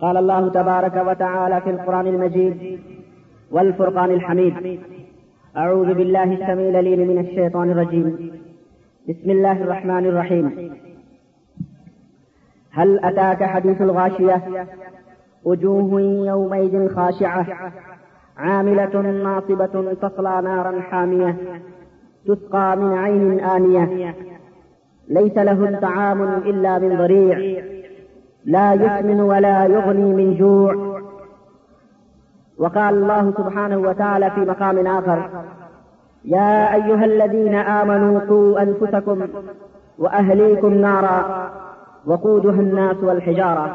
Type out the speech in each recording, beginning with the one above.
قال الله تبارك وتعالى في القرآن المجيد والفرقان الحميد. أعوذ بالله السميع العليم من الشيطان الرجيم. بسم الله الرحمن الرحيم. هل أتاك حديث الغاشية؟ وجوه يومئذ خاشعة، عاملة ناصبة تصلى نارا حامية، تسقى من عين آنية. ليس له طعام إلا من ضريع. لا يسمن ولا يغني من جوع. وقال الله سبحانه وتعالى في مقام آخر، يا أيها الذين آمنوا قوا أنفسكم وأهليكم نارا وقودها الناس والحجارة.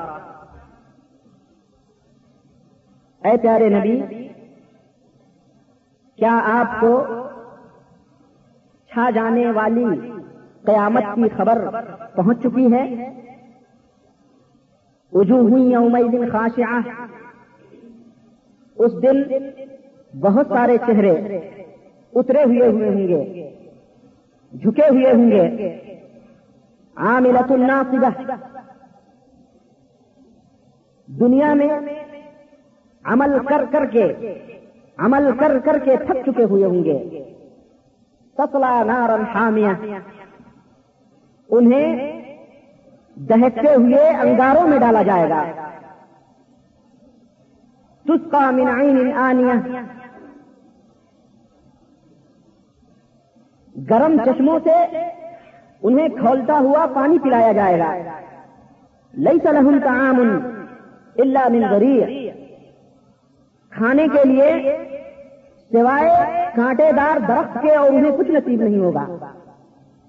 اے پیارے نبی، کیا آپ کو چھا جانے والی قیامت کی خبر پہنچ چکی ہے؟ وجوہ یوم خاشعہ۔ اس دن بہت سارے چہرے اترے ہوئے ہوئے ہوں گے، جھکے ہوئے ہوں گے۔ عاملت الناصبہ۔ دنیا میں عمل کر کر کے، عمل کر کر کے تھک چکے ہوئے ہوں گے۔ تسلا نارن حامیہ۔ انہیں دہتے ہوئے انگاروں میں ڈالا جائے گا۔ تسکا من عین آنیا گرم چشموں سے انہیں کھولتا ہوا پانی پلایا جائے گا۔ لئی سلحم تعام اللہ من غریب کھانے کے لیے سوائے کانٹے دار درخت کے اور انہیں کچھ نصیب نہیں ہوگا۔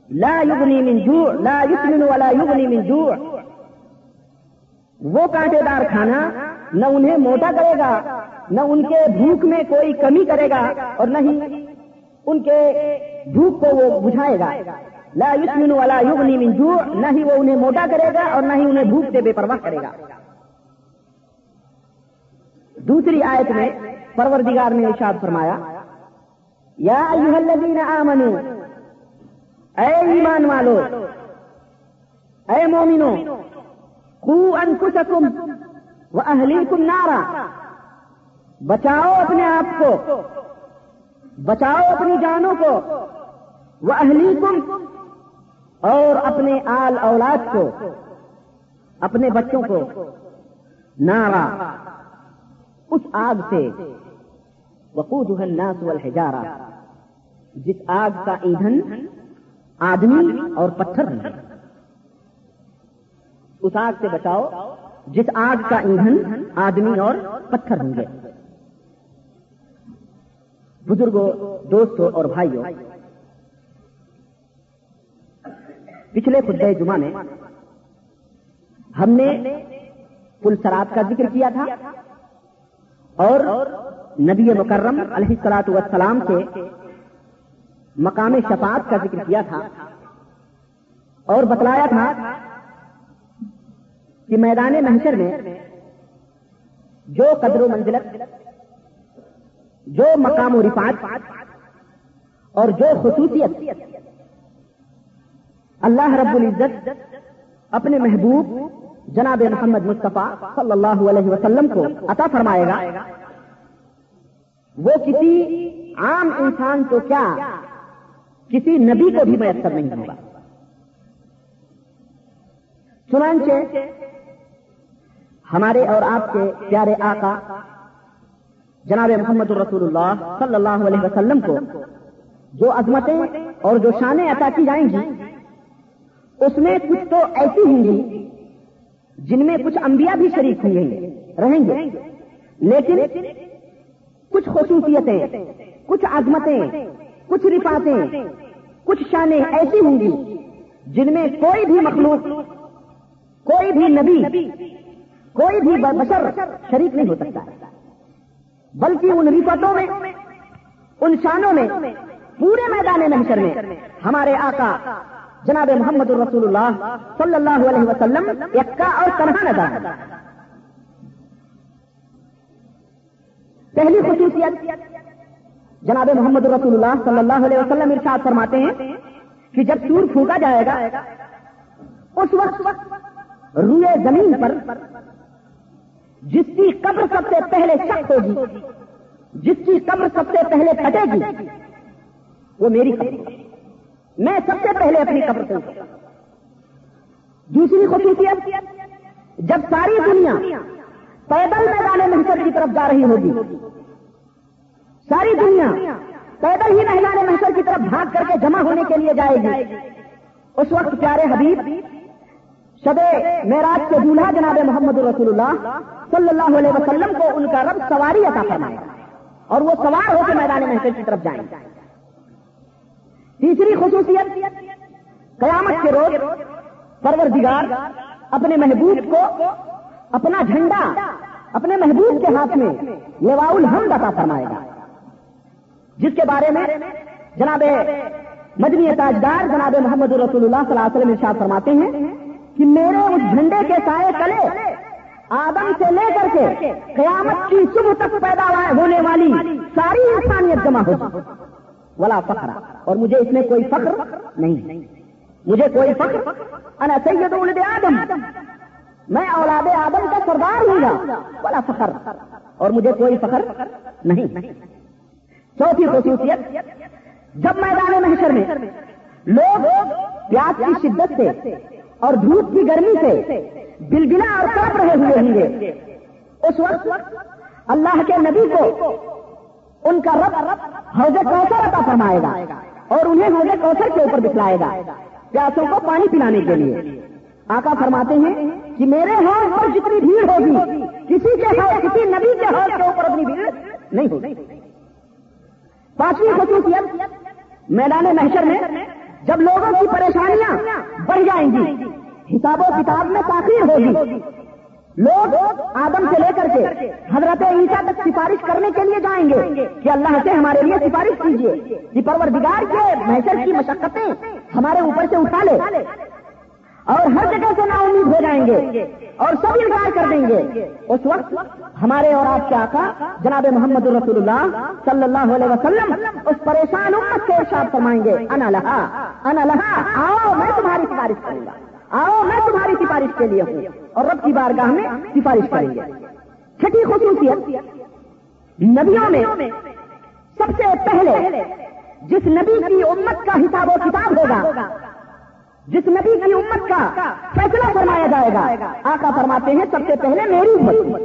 لا یغنی من جوع، لا یسمن ولا یغنی من جوع. وہ کانٹے دار کھانا نہ انہیں موٹا کرے گا، نہ ان کے بھوک میں کوئی کمی کرے گا اور نہ ہی ان کے بھوک کو وہ بجھائے گا۔ لا یسمن ولا یغنی من جوع، نہ ہی وہ انہیں موٹا کرے گا اور نہ ہی انہیں بھوک سے بے پرواہ کرے گا۔ دوسری آیت میں پروردگار نے ارشاد فرمایا، یا ایوہ الذین آمنوا اے ایمان والو، اے مومنو خو انفسکم و اہلیکم نارا، بچاؤ اپنے آپ کو، بچاؤ اپنی جانوں کو وہ اہلیکم اور اپنے آل اولاد کو، اپنے بچوں کو، نارا، اس آگ سے وقود الناس والحجارہ، جس آگ کا ایندھن آدمی اور پتھر ہیں اس آگ سے بچاؤ، جس آگ کا ایندھن آدمی اور پتھر ہوں گے۔ بزرگوں دوستوں اور بھائیوں پچھلے خدے جمعہ میں ہم نے پل سرات کا ذکر کیا تھا اور نبی مکرم علیہ السلاط والسلام کے مقام شفاعت کا ذکر کیا تھا اور بتلایا تھا کہ میدان محشر میں جو قدر و منزلت، جو مقام و رفات اور جو خصوصیت اللہ رب العزت اپنے محبوب جناب محمد مصطفیٰ صلی اللہ علیہ وسلم کو عطا فرمائے گا، وہ کسی عام انسان کو کیا کسی نبی کو بھی میسر نہیں ہوگا۔ چنانچہ ہمارے اور آپ کے پیارے آقا جناب محمد الرسول اللہ صلی اللہ علیہ وسلم کو جو عظمتیں اور جو شانیں عطا کی جائیں گی، اس میں کچھ تو ایسی ہوں گی جن میں کچھ انبیاء بھی شریک ہوئیں گے، رہیں گے۔ لیکن کچھ خصوصیتیں، کچھ عظمتیں کچھ رفاتیں کچھ شانیں ایسی ہوں گی جن میں کوئی بھی مخلوق، کوئی بھی نبی، کوئی بھی بشر شریک نہیں ہو سکتا۔ بلکہ ان رفتوں میں، ان شانوں میں، پورے میدان محشر میں ہمارے آقا جناب محمد الرسول اللہ صلی اللہ علیہ وسلم یکا اور تنہا نظر پہلی خصوصیت جناب محمد الرسول اللہ صلی اللہ علیہ وسلم ارشاد فرماتے ہیں کہ جب سور پھونکا جائے گا، اس وقت روئے زمین پر جس کی قبر سب سے پہلے شک ہوگی، جس کی قبر سب سے پہلے پھٹے گی، وہ میری قبر میں سب سے پہلے اپنی قبر سے دوسری خصوصیت، جب ساری دنیا پیدل میدان محسر کی طرف جا رہی ہوگی ساری دنیا پیدل ہی میدان محسر کی طرف بھاگ کر کے جمع ہونے کے لیے جائے گی۔ اس وقت پیارے حبیب، شب معراج کے دولہا جناب محمد رسول اللہ صلی اللہ علیہ وسلم کو ان کا رب سواری عطا فرمائے اور وہ سوار ہو کے میدان محسر کی طرف جائیں۔ تیسری خصوصیت، قیامت کے روز پروردگار اپنے محبوب کو اپنا جھنڈا، اپنے محبوب کے ہاتھ میں لواء الحمد عطا فرمائے گا۔ جس کے بارے میں جناب مدنی تاجدار جناب محمد رسول اللہ صلی اللہ علیہ وسلم ارشاد فرماتے ہیں کہ میرے اس جھنڈے کے سائے کلے آدم سے لے کر کے قیامت کی صبح تک پیدا ہونے والی ساری انسانیت جمع ہو ولا فخر۔ اور مجھے اس میں کوئی فخر نہیں۔ مجھے کوئی فخر۔ انا سید ولد آدم۔ میں اولاد آدم کا سردار ہوں گا۔ ولا فخر۔ اور مجھے کوئی فخر نہیں۔ چوتھی خصوصیت، جب میدان محشر میں لوگ پیاس کی شدت سے اور دھوپ کی گرمی سے بلبلا اور کاپ رہے ہوئے ہوں گے۔ اس وقت اللہ کے نبی کو ان کا رب حوض کوثر عطا فرمائے گا اور انہیں حوض کوثر کے اوپر دکھلائے گا پیاسوں کو پانی پلانے کے لیے۔ آقا فرماتے ہیں کہ میرے ہاتھ پر جتنی بھیڑ ہوگی، کسی کے ہاتھ کسی نبی کے ہاتھ کے اوپر اتنی بھیڑ نہیں ہوگی۔ پانچویں خصوصیت میدان محشر میں جب لوگوں کی پریشانیاں بڑھ جائیں گی، حساب و کتاب میں تاخیر ہوگی۔ لوگ آدم سے لے کر کے حضرت عیسیٰ تک سفارش کرنے کے لیے جائیں گے کہ اللہ سے ہمارے لیے سفارش کیجیے۔ کہ پروردگار کے محشر کی مشقتیں ہمارے اوپر سے اٹھا لے۔ اور ہر جگہ سے نا امید ہو جائیں گے اور سب انکار کر دیں گے۔ اس وقت ہمارے اور آپ کے آقا جناب محمد رسول اللہ صلی اللہ علیہ وسلم اس پریشان امت سے ارشاد فرمائیں گے۔ انا لہا انا لہا، آؤ میں تمہاری سفارش کروں گا۔ آؤ میں تمہاری سفارش کے لیے ہوں۔ اور رب کی بارگاہ میں سفارش کریں گے۔ چھٹی خصوصیت نبیوں میں سب سے پہلے جس نبی کی امت کا حساب و کتاب ہوگا جس نبی کی امت کا فیصلہ فرمایا جائے گا، آقا فرماتے ہیں، سب سے پہلے میری امت۔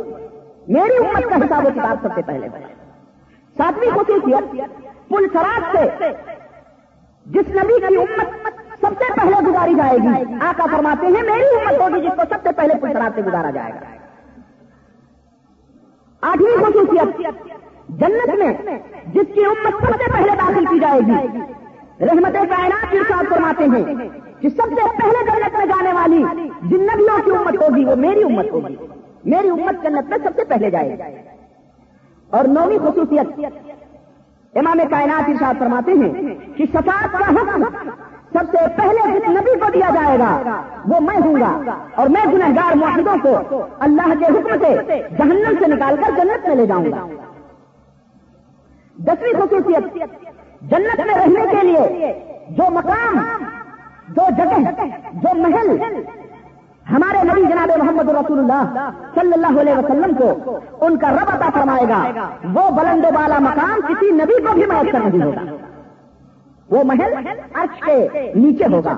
میری امت کا حساب و کتاب سب سے پہلے۔ ساتویں خصوصیت، پل سراج سے جس نبی کی امت سب سے پہلے گزاری جائے گی۔ آقا فرماتے ہیں، میری امت ہوگی جس کو سب سے پہلے پل سراج سے گزارا جائے گا۔ آٹھویں خصوصیت، جنت میں جس کی امت سب سے پہلے داخل کی جائے گی۔ رحمت کائنات کی ساتھ فرماتے ہیں کہ سب سے پہلے جنت میں جانے والی جن نبیوں کی امت ہوگی، وہ میری امت ہوگی۔ میری امت جنت میں سب سے پہلے جائے۔ گی اور نویں خصوصیت۔ امام کائنات ارشاد فرماتے ہیں کہ شفاعت کا حکم سب سے پہلے جس نبی کو دیا جائے گا، وہ میں ہوں گا۔ اور میں گنہگار معاہدوں کو اللہ کے حکم سے جہنم سے نکال کر جنت میں لے جاؤں گا۔ دسویں خصوصیت۔ جنت میں رہنے کے لیے جو مقام جو جگہ جو محل۔ ہمارے نبی جناب محمد رسول اللہ صلی اللہ علیہ وسلم کو ان کا رب عطا فرمائے گا۔ وہ بلند والا مقام کسی نبی کو بھی میسر نہیں ہوگا وہ محل عرش کے نیچے ہوگا۔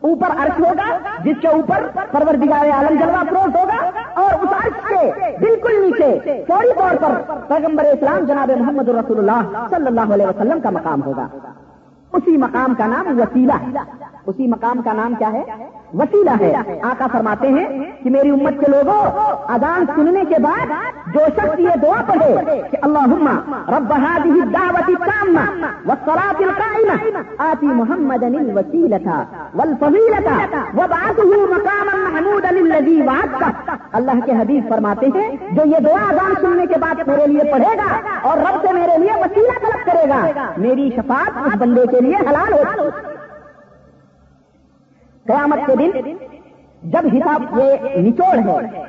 اوپر عرش ہوگا، جس کے اوپر پروردگار عالم جلوہ فروٹ ہوگا۔ اور اس عرش کے بالکل نیچے فوری طور پر پیغمبر اسلام جناب محمد رسول اللہ صلی اللہ علیہ وسلم کا مقام ہوگا۔ اسی مقام کا نام وسیلہ ہے۔ اسی مقام کا نام کیا ہے؟ وسیلہ ہے۔ آقا فرماتے ہیں کہ میری امت کے لوگوں، اذان سننے کے بعد جو شخص یہ دعا پڑھے کہ اللہ رب هذه الدعوة التامة والصلاة القائمة آتي محمدا الوسيلة والفضيلة وابعثه مقاما محمودا الذي وعدته اللہ کے حبیب فرماتے ہیں، جو یہ دعا اذان سننے کے بعد میرے لیے پڑھے گا اور رب سے میرے لیے وسیلہ طلب کرے گا، میری شفاعت اس بندے کے لیے حلال ہو۔ قیامت کے دن جب حساب یہ نچوڑ ہے،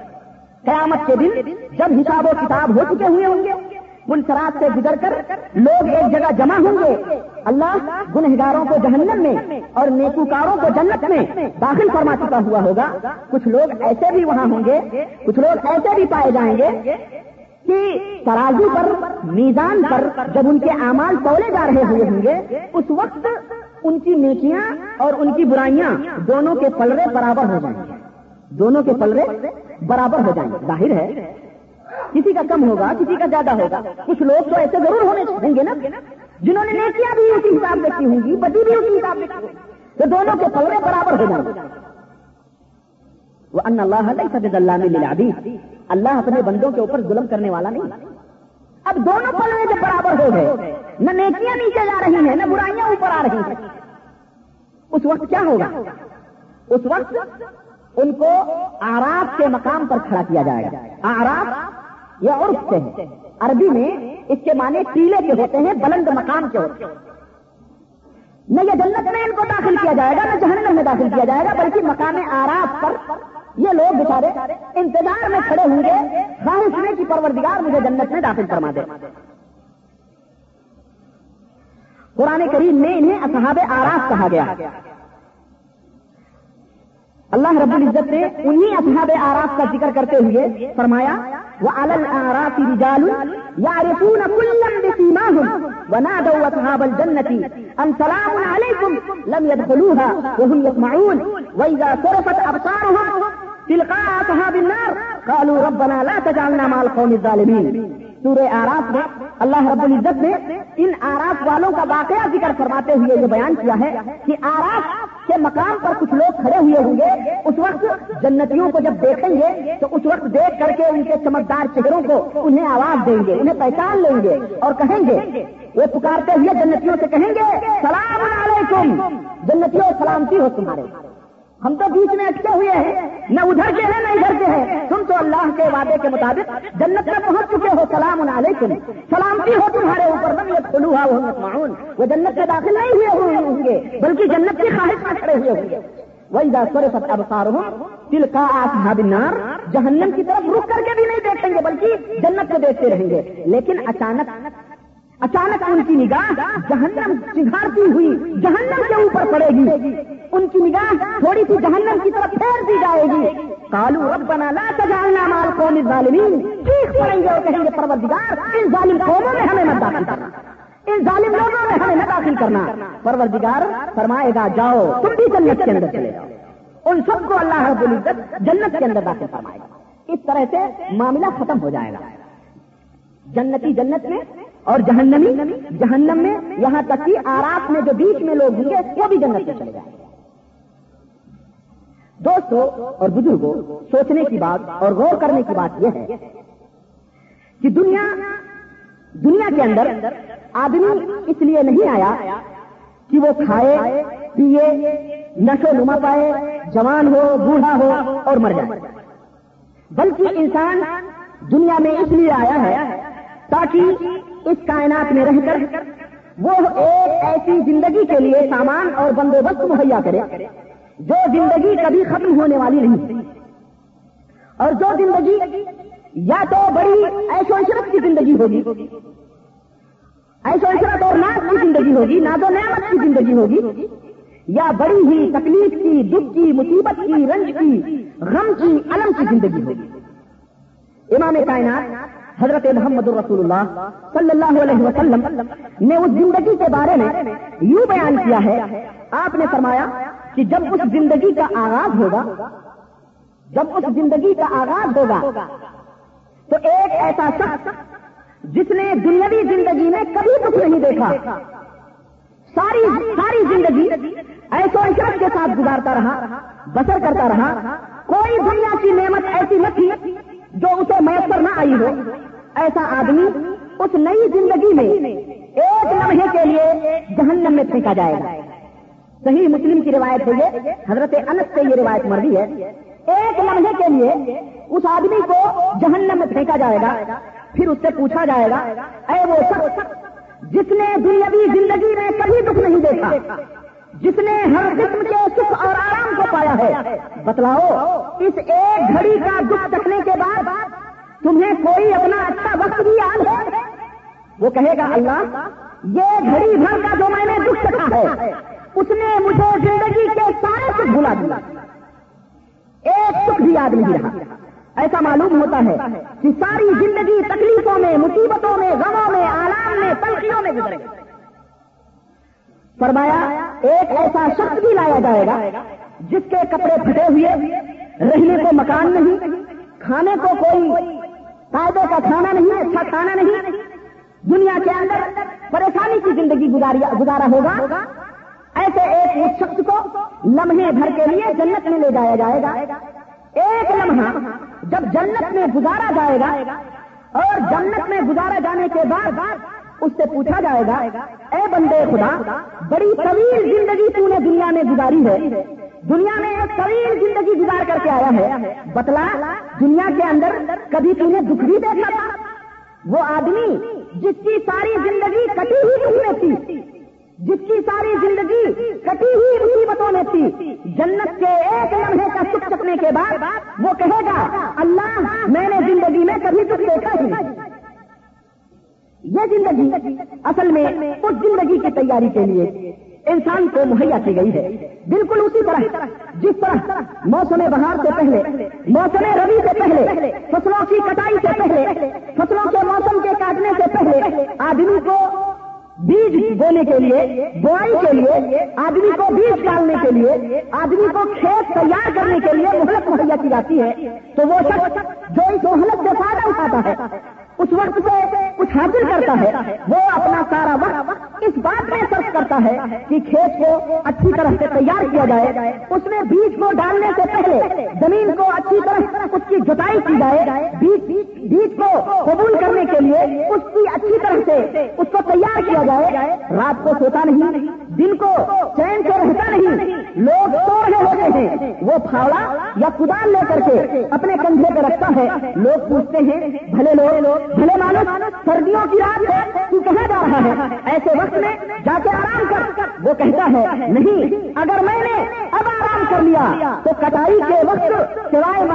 قیامت کے دن جب حساب و کتاب ہو چکے ہوئے ہوں گے پلسرات سے گزر کر لوگ ایک جگہ جمع ہوں گے۔ اللہ گنہگاروں کو جہنم میں اور نیکوکاروں کو جنت میں داخل فرما چکا ہوا ہوگا۔ کچھ لوگ ایسے بھی وہاں ہوں گے، کچھ لوگ ایسے بھی پائے جائیں گے کہ ترازو پر، میزان پر جب ان کے اعمال تولے جا رہے ہوئے ہوں گے، اس وقت ان کی نیکیاں اور ان کی برائیاں دونوں کے پلرے برابر ہو جائیں۔ گے دونوں کے پلرے برابر ہو جائیں۔ گے ظاہر ہے، کسی کا کم ہوگا، کسی کا زیادہ ہوگا۔ کچھ لوگ تو ایسے ضرور ہونے ہوں گے نا، جنہوں نے نیکیاں بھی اسی حساب سے کی ہوں گی، بدی بھی اسی حساب سے کی تو دونوں کے پلرے برابر ہو جائیں۔ گے وہ ان اللہ سد اللہ میں اللہ اپنے بندوں کے اوپر ظلم کرنے والا نہیں۔ اب دونوں پلرے جب برابر ہو گئے نہ نیکیاں نیچے جا رہی ہیں، نہ برائیاں اوپر آ رہی ہیں۔ اس وقت کیا ہوگا؟ اس وقت ان کو آراف کے مقام پر کھڑا کیا جائے گا۔ آراف یہ عرف سے ہے۔ عربی میں اس کے معنی ٹیلے کے ہوتے ہیں، بلند مقام کے ہوتے ہیں۔ نہ یہ جنت میں ان کو داخل کیا جائے گا، نہ جہنم میں داخل کیا جائے گا، بلکہ مقام آراف پر یہ لوگ بچارے انتظار میں کھڑے ہوں گے، خواہش میں کی پروردگار مجھے جنت میں داخل فرما دے۔ قرآن کریم میں انہیں اصحاب آراف کہا گیا۔ اللہ رب العزت نے انہی اصحاب آراف کا ذکر کرتے ہوئے فرمایا وہ الل آراف رجال یا رسون کلم بسیماہم ونادوا اصحاب الجنتی ان سلام علیکم لم يدخلوها وهم يسمعون واذا صرفت ابصارهم تلقاء اصحاب النار قالوا ربنا لا تجعلنا مع القوم الظالمين۔ سورہ آراف میں اللہ رب العزت نے ان آراف والوں کا واقعہ ذکر فرماتے ہوئے یہ بیان کیا ہے کہ آراف کے مقام پر کچھ لوگ کھڑے ہوئے ہوں گے، اس وقت جنتیوں کو جب دیکھیں گے تو اس وقت دیکھ کر کے ان کے چمکدار چہروں کو انہیں آواز دیں گے، انہیں پہچان لیں گے اور کہیں گے، وہ پکارتے ہوئے جنتیوں سے کہیں گے، سلام علیکم، جنتیوں سلامتی ہو تمہارے۔ ہم تو بیچ میں اٹکے ہوئے ہیں، نہ ادھر کے ہیں، نہ ادھر کے ہیں۔ تم تو اللہ کے وعدے کے مطابق جنت میں پہنچ چکے ہو، سلام علیکم۔ سلامتی ہو تمہارے اوپر بن یہ کھلو معاون وہ جنت میں داخل نہیں ہوئے ہوئے ہوں گے، بلکہ جنت کی خواہش میں کھڑے ہوئے ہوں گے۔ وہی سر سب ابسار ہوں دل کا آسار جہنم کی طرف رک کر کے بھی نہیں دیکھیں گے، بلکہ جنت کو دیکھتے رہیں گے۔ لیکن اچانک اچانک ان کی نگاہ جہنم چگھارتی ہوئی، جہنم کے اوپر پڑے گی۔ ان کی نگاہ تھوڑی سی جہنم کی طرف پھیر دی جائے گی۔ کالو ربنا لا تجعلنا مال قوم الظالمین۔ چیخ پڑیں گے اور کہیں گے، پروردگار، ان ظالم قوموں میں ہمیں مت داخل کرنا۔ ان ظالم لوگوں میں ہمیں نہ داخل کرنا۔ پروردگار، فرمائے گا، جاؤ، تم بھی جنت کے اندر چلے جاؤ۔ ان سب کو اللہ رب العزت جنت کے اندر داخل فرمائے گا۔ اس طرح سے معاملہ ختم ہو جائے گا۔ جنتی جنت میں اور جہنمی، جہنم میں، یہاں تک کہ آراف میں جو بیچ میں لوگ ہوں گے، وہ بھی جنت میں چلے جائیں دوستوں اور بزرگوں سوچنے کی بات اور غور کرنے کی بات یہ ہے کہ دنیا دنیا کے اندر آدمی اس لیے نہیں آیا کہ وہ کھائے پیے نشو نما پائے، جوان ہو، بوڑھا ہو اور مر جائے۔ بلکہ انسان دنیا میں اس لیے آیا ہے تاکہ اس کائنات میں رہ کر وہ ایک ایسی زندگی کے لیے سامان اور بندوبست مہیا کرے جو زندگی کبھی ختم ہونے والی نہیں۔ اور جو زندگی یا تو بڑی ایشو عشرت کی زندگی ہوگی ایشو عشرت اور ناز کی زندگی ہوگی، ناز و نعمت کی زندگی ہوگی، یا بڑی ہی تکلیف کی، دکھ کی، مصیبت کی، رنج کی، غم کی علم کی زندگی ہوگی۔ امام کائنات حضرت محمد الرسول اللہ صلی اللہ علیہ وسلم نے اس زندگی کے بارے میں یوں بیان کیا ہے۔ آپ نے فرمایا کہ جب اس زندگی کا آغاز ہوگا، جب اس زندگی کا آغاز ہوگا، تو ایک ایسا شخص جس نے دنیاوی زندگی میں کبھی کچھ نہیں دیکھا، ساری ساری زندگی ایسو عشرت کے ساتھ گزارتا رہا، بسر کرتا رہا، کوئی دنیا کی نعمت ایسی نہ تھی جو اسے میسر نہ آئی ہو۔ ایسا آدمی اس نئی زندگی میں ایک لمحے کے لیے جہنم میں پھینکا جائے گا۔ صحیح مسلم کی روایت ہے حضرت انس سے یہ روایت مرضی ہے۔ ایک لمحے کے لیے اس آدمی کو جہنم میں پھینکا جائے گا، پھر اس سے پوچھا جائے گا، اے وہ شخص جس نے دنیاوی زندگی میں کبھی دکھ نہیں دیکھا جس نے ہر قسم کے سکھ اور آرام کو پایا ہے۔ بتلاؤ، اس ایک گھڑی کا دکھ دیکھنے کے بعد تمہیں کوئی اپنا اچھا وقت بھی یاد ہے؟ وہ کہے گا، اللہ، یہ گھڑی بھر کا جو میں نے دکھ سکا ہے، اس نے مجھے زندگی کے سارے سکھ بھلا دیا۔ ایک سکھ بھی یاد نہیں رہا۔ ایسا معلوم ہوتا ہے کہ ساری زندگی تکلیفوں میں، مصیبتوں میں، غموں میں، آرام میں تنقیوں میں گزرے۔ فرمایا، ایک ایسا شخص بھی لایا جائے گا جس کے کپڑے پھٹے ہوئے، رہنے کو مکان نہیں، کھانے کو کوئی قاعدے کا کھانا نہیں اچھا کھانا نہیں، دنیا کے اندر پریشانی کی زندگی گزارا ہوگا۔ ایسے ایک شخص کو لمحے بھر کے لیے جنت میں لے جایا جائے گا۔ ایک لمحہ جب جنت میں گزارا جائے گا اور جنت میں گزارا جانے کے بعد اس سے پوچھا جائے گا، اے بندے خدا، بڑی طویل زندگی تو نے دنیا میں گزاری ہے، دنیا میں ایک طویل زندگی گزار کر کے آیا ہے، بتلا، دنیا کے اندر کبھی تم نے دکھ بھی دیکھا تھا? وہ آدمی جس کی ساری زندگی کٹی ہوئی تھی، جس کی ساری زندگی کٹی ہوئی مصیبتوں میں تھی، جنت کے ایک لمحے کا سکھ چکنے کے بعد وہ کہے گا، اللہ، میں نے زندگی میں کبھی دکھ دیکھا ہی یہ زندگی اصل میں اس زندگی کی تیاری کے لیے انسان کو مہیا کی گئی ہے۔ بالکل اسی طرح جس طرح موسم بہار سے پہلے، موسم روی سے پہلے، فصلوں کی کٹائی سے پہلے، فصلوں کے موسم کے کاٹنے سے پہلے آدمی کو بیج بونے کے لیے، بوائی کے لیے، آدمی کو بیج ڈالنے کے لیے، آدمی کو کھیت تیار کرنے کے لیے مہلت مہیا کی جاتی ہے۔ تو وہ شخص جو اس مہلت سے فائدہ اٹھاتا ہے اس وقت سے کچھ حاصل کرتا ہے، وہ اپنا سارا وقت اس بات میں سرچ کرتا ہے کہ کھیت کو اچھی طرح سے تیار کیا جائے، اس میں بیج کو ڈالنے سے پہلے زمین کو اچھی طرح اس کی جتائی کی جائے بیج کو قبول کرنے کے لیے اس کی اچھی طرح سے اس کو تیار کیا جائے۔ رات کو سوتا نہیں، دن کو چین سے رہتا نہیں، لوگ سو رہے ہوتے ہیں، وہ پھاوڑا یا کدال لے کر کے اپنے کندھے پہ رکھتا ہے۔ لوگ پوچھتے ہیں، بھلے لوگ بھلے مانو، سردیوں کی رات ہے، تو کہاں جا رہا ہے؟ ایسے وقت میں جا کے آرام کر، وہ کہتا ہے، نہیں، اگر میں نے اب آرام کر لیا، تو کٹائی کے وقت سوائے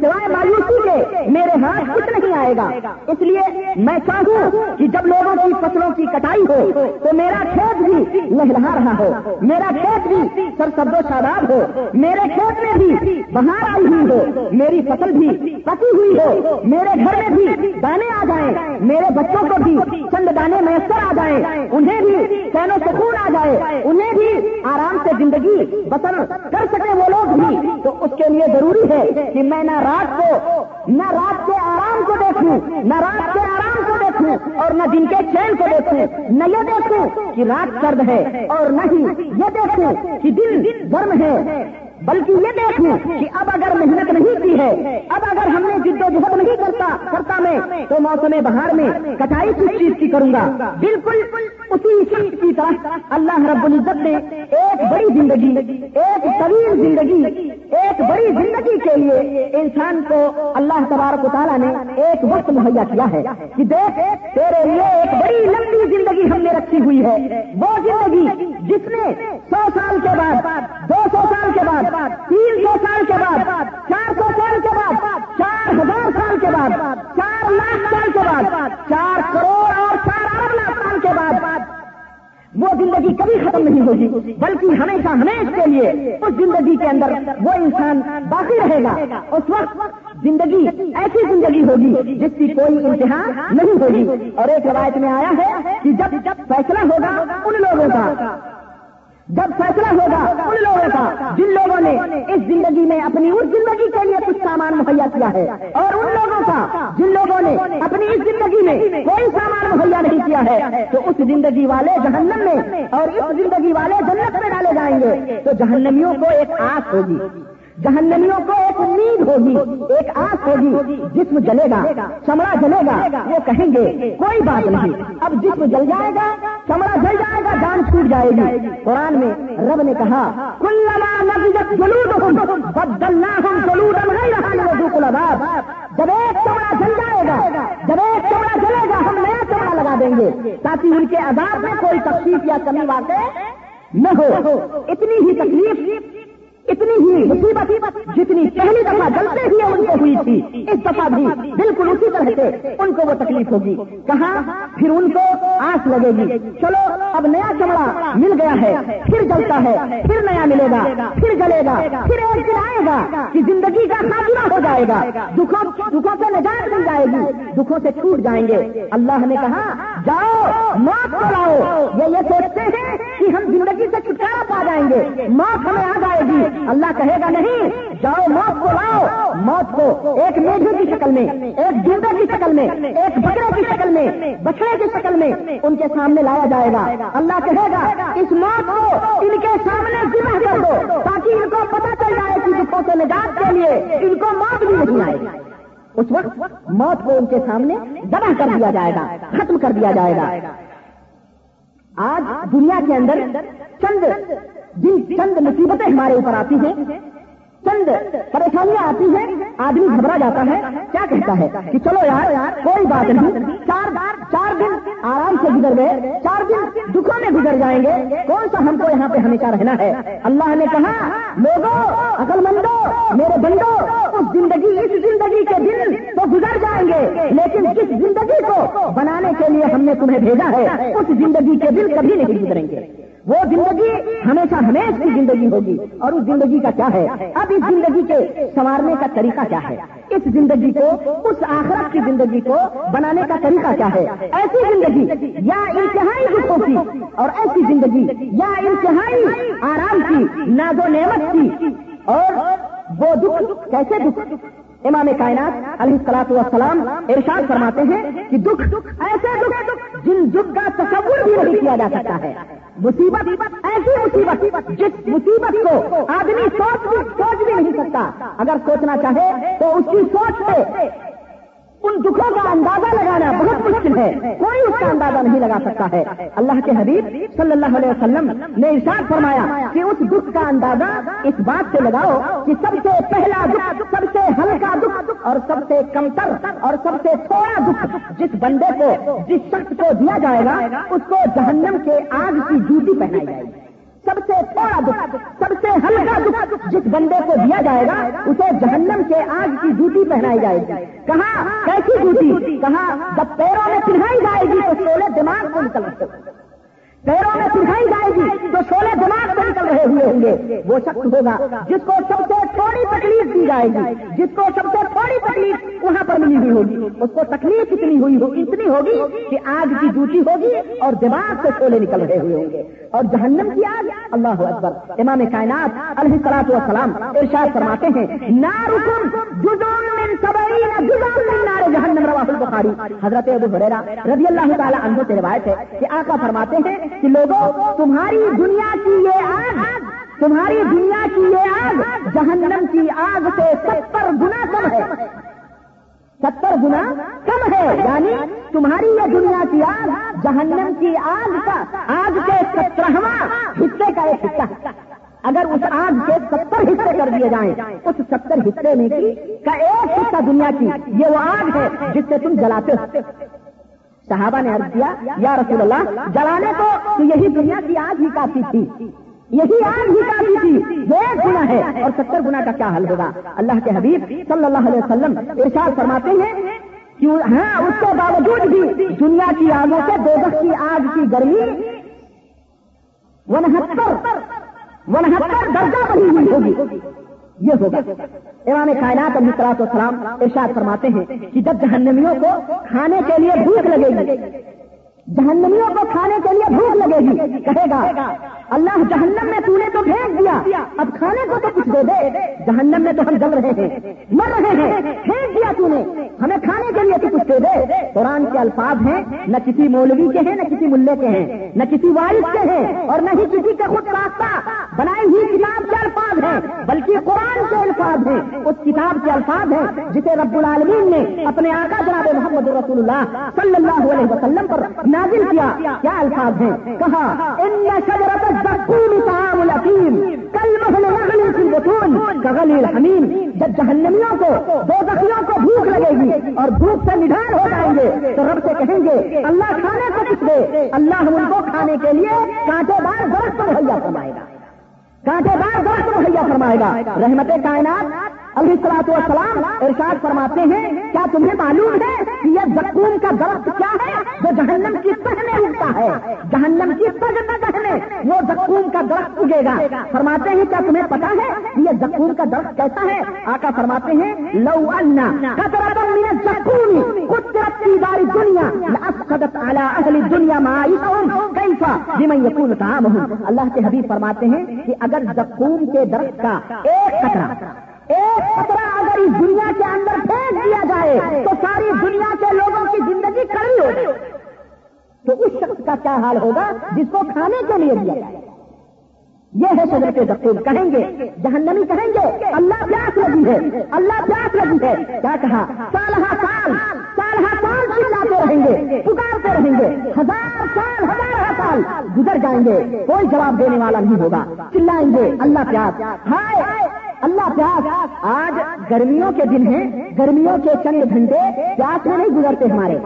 سوائے مایوسی کے میرے ہاتھ کچھ نہیں آئے گا۔ اس لیے میں چاہوں کہ جب لوگوں کی فصلوں کی کٹائی ہو، تو میرا کھیت بھی لہلا رہا ہو، میرا کھیت بھی سر سب و شاداب ہو، میرے کھیت میں بھی بہار آئی ہوئی ہو، میری فصل بھی پکی ہوئی ہو، میرے گھر میں بھی دانے آ جائیں۔ میرے بچوں کو بھی چند دانے میسر آ جائیں۔ انہیں بھی سینو سکون آ جائے۔ انہیں بھی آرام سے زندگی بسر کر سکے وہ لوگ بھی۔ تو اس کے لیے ضروری ہے کہ میں نہ رات کو نہ رات کے آرام کو دیکھوں۔ نہ رات کے آرام کو دیکھوں۔ اور نہ دن کے چین کو دیکھوں۔ نہ یہ دیکھوں کہ رات سرد ہے اور نہ ہی یہ دیکھوں کہ دن گرم ہے۔ بلکہ یہ دیکھوں کہ اب اگر محنت نہیں کی ہے، اب اگر ہم نے جد و جہد نہیں کرتا کرتا میں، تو موسم بہار میں کٹائی کس چیز کی کروں گا؟ بالکل اسی چیز کی طرح اللہ رب العزت نے ایک بڑی زندگی، ایک طویل زندگی، ایک بڑی زندگی کے لیے انسان کو اللہ تبارک و تعالیٰ نے ایک وقت مہیا کیا ہے کہ دیکھ، تیرے لیے ایک بڑی لمبی زندگی ہم نے رکھی ہوئی ہے۔ وہ زندگی جس میں سو سال کے بعد، دو سو سال کے بعد تین سو سال کے بعد، چار سو سال کے بعد، چار ہزار سال کے بعد، چار لاکھ سال کے بعد، چار کروڑ اور چار ارب لاکھ سال کے بعد، وہ زندگی کبھی ختم نہیں ہوگی، بلکہ ہمیشہ ہمیشہ کے لیے اس زندگی کے اندر وہ انسان باقی رہے گا۔ اس وقت زندگی ایسی زندگی ہوگی جس کی کوئی امتحان نہیں ہوگی۔ اور ایک روایت میں آیا ہے کہ جب جب فیصلہ ہوگا ان لوگوں کا جب فیصلہ ہوگا، ان لوگوں کا، جن لوگوں نے اس زندگی میں اپنی اس زندگی کے لیے کچھ سامان مہیا کیا ہے، اور ان لوگوں کا، جن لوگوں نے اپنی اس زندگی میں کوئی سامان مہیا نہیں کیا ہے، تو اس زندگی والے جہنم میں اور اس زندگی والے جنت میں ڈالے جائیں گے، تو جہنمیوں کو ایک آس ہوگی۔ جہنمیوں کو ایک امید ہوگی، ایک آس ہوگی، جسم جلے گا، چمڑا جلے گا، وہ کہیں گے، کوئی بات نہیں۔ اب جسم جل جائے گا، چمڑا جل جائے گا، جان چھوٹ جائے گی۔ قرآن میں رب نے کہا جب ایک چمڑا جل جائے گا، جب ایک چمڑا جلے گا، ہم نیا چمڑا لگا دیں گے۔ تاکہ ان کے عذاب میں کوئی تکلیف یا کمی واقع نہ ہو۔ اتنی ہی تکلیف اتنی ہی مصیبت جتنی پہلی دفعہ جلتے ہی ان کو ہوئی تھی، اس دفعہ بھی بالکل اسی طرح سے ان کو وہ تکلیف ہوگی۔ کہاں؟ پھر ان کو آس لگے گی۔ چلو، اب نیا چمڑا مل گیا ہے، پھر جلتا ہے، پھر نیا ملے گا، پھر جلے گا، پھر ایک دن آئے گا کہ زندگی کا خاتمہ ہو جائے گا۔ دکھوں دکھوں سے نجات مل جائے گی، دکھوں سے چھوٹ جائیں گے۔ اللہ نے کہا، جاؤ، موت کو لاؤ۔ یہ یہ سوچتے ہیں کہ ہم زندگی سے چھٹکارا پا جائیں گے، موت ہمیں آ جائے گی۔ اللہ کہے گا نہیں، جاؤ موت کو لاؤ، موت کو ایک میڈے کی شکل میں، ایک ڈنڈے کی شکل میں، ایک بکرے کی شکل میں بچڑے کی شکل میں ان کے سامنے لایا جائے گا۔ اللہ کہے گا، اس موت کو ان کے سامنے ذمہ کر دو تاکہ ان کو پتہ چل جائے کہ دکھوں سے نجات کے لیے ان کو موت بھی نہیں آئے گی۔ اس وقت موت کو ان کے سامنے دبا کر دیا جائے گا، ختم کر دیا جائے گا۔ آج دنیا کے اندر چند جن چند مصیبتیں ہمارے اوپر آتی ہیں۔ چند پریشانیاں آتی ہیں۔ آدمی گھبرا جاتا ہے۔ کیا کہتا ہے؟ کہ چلو یار، کوئی بات نہیں۔ چار چار دن آرام سے گزر گئے۔ چار دن دکھوں میں گزر جائیں گے۔ کون سا ہم کو یہاں پہ ہمیشہ رہنا ہے؟ اللہ نے کہا لوگوں عقل مندو میرے بندو، اس زندگی اس زندگی کے دن تو گزر جائیں گے۔ لیکن جس زندگی کو بنانے کے لیے ہم نے تمہیں بھیجا ہے، اس زندگی کے دن کبھی نہیں گزریں گے۔ وہ زندگی ہمیشہ ہمیشہ کی زندگی ہوگی۔ اور اس زندگی کا کیا ہے؟ اب اس زندگی کے سنوارنے کا طریقہ کیا ہے؟ اس زندگی کو، اس آخرت کی زندگی کو بنانے کا طریقہ کیا ہے؟ ایسی زندگی یا انتہائی دکھوں کی، اور ایسی زندگی یا انتہائی آرام کی، ناز و نعمت کی، اور وہ دکھ کیسے دکھ؟ امام کائنات علیہ السلاط والسلام ارشاد فرماتے ہیں کہ دکھ ایسے دکھ جن دکھ کا تصور بھی نہیں کیا جا سکتا ہے۔ مصیبت ایسی مصیبت جس مصیبت کو آدمی سوچ بھی سوچ بھی نہیں سکتا۔ اگر سوچنا چاہے تو اس کی سوچ سے ان دکھوں کا اندازہ لگانا بہت مشکل ہے۔ کوئی اس کا اندازہ نہیں لگا سکتا ہے۔ اللہ کے حبیب صلی اللہ علیہ وسلم نے ارشاد فرمایا کہ اس دکھ کا اندازہ اس بات سے لگاؤ کہ سب سے پہلا دکھ، سب سے ہلکا دکھ اور سب سے کمتر اور سب سے تھوڑا دکھ جس بندے کو، جس شخص کو دیا جائے گا، اس کو جہنم کے آگ کی جوتی پہنائی جائے گی۔ سب سے تھوڑا دکھ سب سے ہلکا دکھ جس بندے کو دیا جائے گا، اسے جہنم کے آگ کی جوتی پہنائی جائے گی۔ کہاں؟ کیسی جوتی؟ کہاں؟ جب پیروں میں پہنائی جائے گی تو سولے دماغ کو نکل پیروں میں سکھائی جائے گی تو سولہ دماغ سے نکل رہے ہوئے ہوں گے۔ وہ شخص ہوگا جس کو سب سے تھوڑی تکلیف دی جائے گی۔ جس کو سب سے تھوڑی تکلیف وہاں پر ملی ہوئی ہوگی۔ اس کو تکلیف اتنی ہوئی اتنی ہوگی کہ آگ کی ڈوٹی ہوگی اور دماغ سے سولے نکل رہے ہوئے ہوں گے۔ اور جہنم کی آگ. اللہ اکبر. امام کائنات علیہ سلاط والسلام ارشاد فرماتے ہیں جہنم روا البخاری. حضرت ابو حریرہ رضی اللہ تعالیٰ عنہ سے روایت ہے کہ آقا فرماتے ہیں کہ لوگوں، تمہاری دنیا کی یہ آگ، تمہاری دنیا کی یہ آگ جہنم کی آگ سے ستر گنا کم ہے۔ ستر گنا کم ہے۔ یعنی تمہاری یہ دنیا کی آگ، جہنم کی آگ کا، آگ کے سترہواں حصے کا ایک حصہ اگر اس آگ کے ستر حصے کر دیے جائیں، اس ستر حصے میں کی کا ایک حصہ دنیا کی، یہ وہ آگ ہے جس سے تم جلاتے ہو۔ صحابہ نے عرض کیا، یا رسول اللہ، جلانے کو تو یہی دنیا کی آگ ہی کافی تھی۔ یہی آگ ہی کافی تھی۔ یہ ایک گنا ہے اور ستر گنا کا کیا حل ہوگا؟ اللہ کے حبیب صلی اللہ علیہ وسلم ارشاد فرماتے ہیں کہ ہاں اس کے باوجود بھی دنیا کی آگوں سے دو کی آگ کی گرمی ونہتر ونہتر درجہ بڑھی ہوئی ہوگی۔ یہ ہوگا۔ امام کائنات اور مصراط السلام ارشاد فرماتے ہیں کہ جب جہنمیوں کو کھانے کے لیے بھوک لگے گی جہنمیوں کو کھانے کے لیے بھوک لگے گی۔ کہے گا، اللہ جہنم میں تو نے تو بھیج دیا، اب کھانے کو تو کچھ دے دے۔ جہنم میں تو ہم جل رہے ہیں، مر رہے ہیں، بھیج دیا تو نے۔ ہمیں کھانے کے لیے تو کچھ دے دے۔ قرآن کے الفاظ ہیں، نہ کسی مولوی کے ہیں، نہ کسی ملے کے ہیں، نہ کسی وارث کے ہیں، اور نہ ہی کسی کا خود راستہ۔ بنائی ہوئی کتاب کے الفاظ ہیں، بلکہ قرآن کے الفاظ ہیں۔ اس کتاب کے الفاظ ہیں، جسے رب العالمین نے اپنے آقا جناب محمد رسول اللہ صلی اللہ علیہ وسلم پر نازل کیا؟ کیا الفاظ ہیں؟ کہا ان شجرت الحمیم جب جہنمیوں کو دوزخیوں کو بھوک لگے گی اور بھوک سے نڈھال ہو جائیں گے، تو رب سے کہیں گے، اللہ کھانے کو کچھ دے؟ اللہ ان کو کھانے کے لیے کانٹے دار درخت مہیا فرمائے گا۔ کانٹے دار درخت مہیا فرمائے گا۔ رحمت کائنات علیہ السلاط والسلام ارشاد فرماتے ہیں، کیا تمہیں معلوم ہے کہ یہ زکوم کا درخت کیا ہے؟ جو جہنم کی پہنے اگتا ہے۔ جہنم کی پہنے پہنے وہ زکوم کا درخت اگے گا۔ فرماتے ہیں، کیا تمہیں پتا ہے کہ یہ زکوم کا درخت کیسا ہے؟ آقا فرماتے ہیں، لو انا زکومی قدرتی داری دنیا اعلیٰ اہل دنیا کیسا جمع یقون کام اللہ کے حبیب فرماتے ہیں کہ اگر زکوم کے درخت کا ایک قطرہ ایک خطرہ اگر اس دنیا کے اندر پھینک دیا جائے تو ساری دنیا کے لوگوں کی زندگی کڑی ہو تو اس شخص کا کیا حال ہوگا جس کو کھانے کے لیے دیا جائے؟ یہ ہے شجر کے دقیق کہیں گے، جہنمی کہیں گے، اللہ پیاس لگی ہے، اللہ پیاس لگی ہے۔ کیا کہا؟ سال ہا سال سال ہا سال چلاتے رہیں گے؟ پکارتے رہیں گے۔ ہزار سال ہزار سال گزر جائیں گے۔ کوئی جواب دینے والا نہیں ہوگا۔ چلائیں گے، اللہ پیاس۔ ہائے! اللہ پیاس آج گرمیوں کے دن ہیں، گرمیوں کے چند گھنٹے پیاس میں نہیں گزرتے ہمارے۔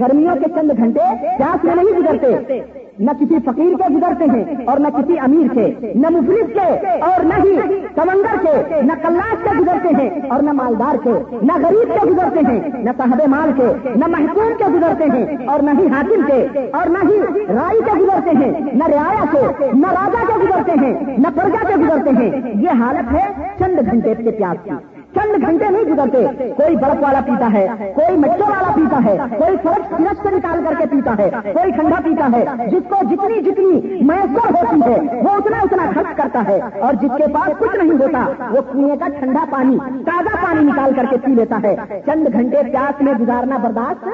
گرمیوں کے چند گھنٹے پیاس میں نہیں گزرتے۔ نہ کسی فقیر کے گزرتے ہیں اور نہ کسی امیر کے، نہ مفلس کے اور نہ ہی سمندر کے، نہ کلاش کے گزرتے ہیں اور نہ مالدار کے، نہ غریب کے گزرتے ہیں، نہ صاحب مال کے، نہ محکوم کے گزرتے ہیں اور نہ ہی حاکم کے اور نہ ہی رائی کے گزرتے ہیں، نہ رعایا کے، نہ راجا کے گزرتے ہیں، نہ پرجا کے گزرتے ہیں۔ یہ حالت ہے چند گھنٹے کے پیاس کی۔ چند گھنٹے نہیں گزرتے۔ کوئی برف والا پیتا ہے، کوئی مچھر والا پیتا ہے، کوئی فرق فرش سے نکال کر کے پیتا ہے، کوئی ٹھنڈا پیتا ہے۔ جس کو جتنی جتنی میسر ہوتی ہے، وہ اتنا اتنا خرچ کرتا ہے۔ اور جس کے پاس کچھ نہیں ہوتا، وہ کنویں کا ٹھنڈا پانی، تازہ پانی نکال کر کے پی لیتا ہے۔ چند گھنٹے پیاس میں گزارنا برداشت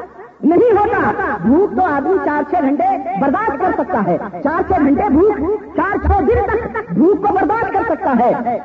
نہیں ہوتا۔ بھوک تو آدمی چار چھ گھنٹے برداشت کر سکتا ہے۔ چار چھ گھنٹے بھوک، چار چھ دن تک بھوک کو برداشت کر سکتا ہے۔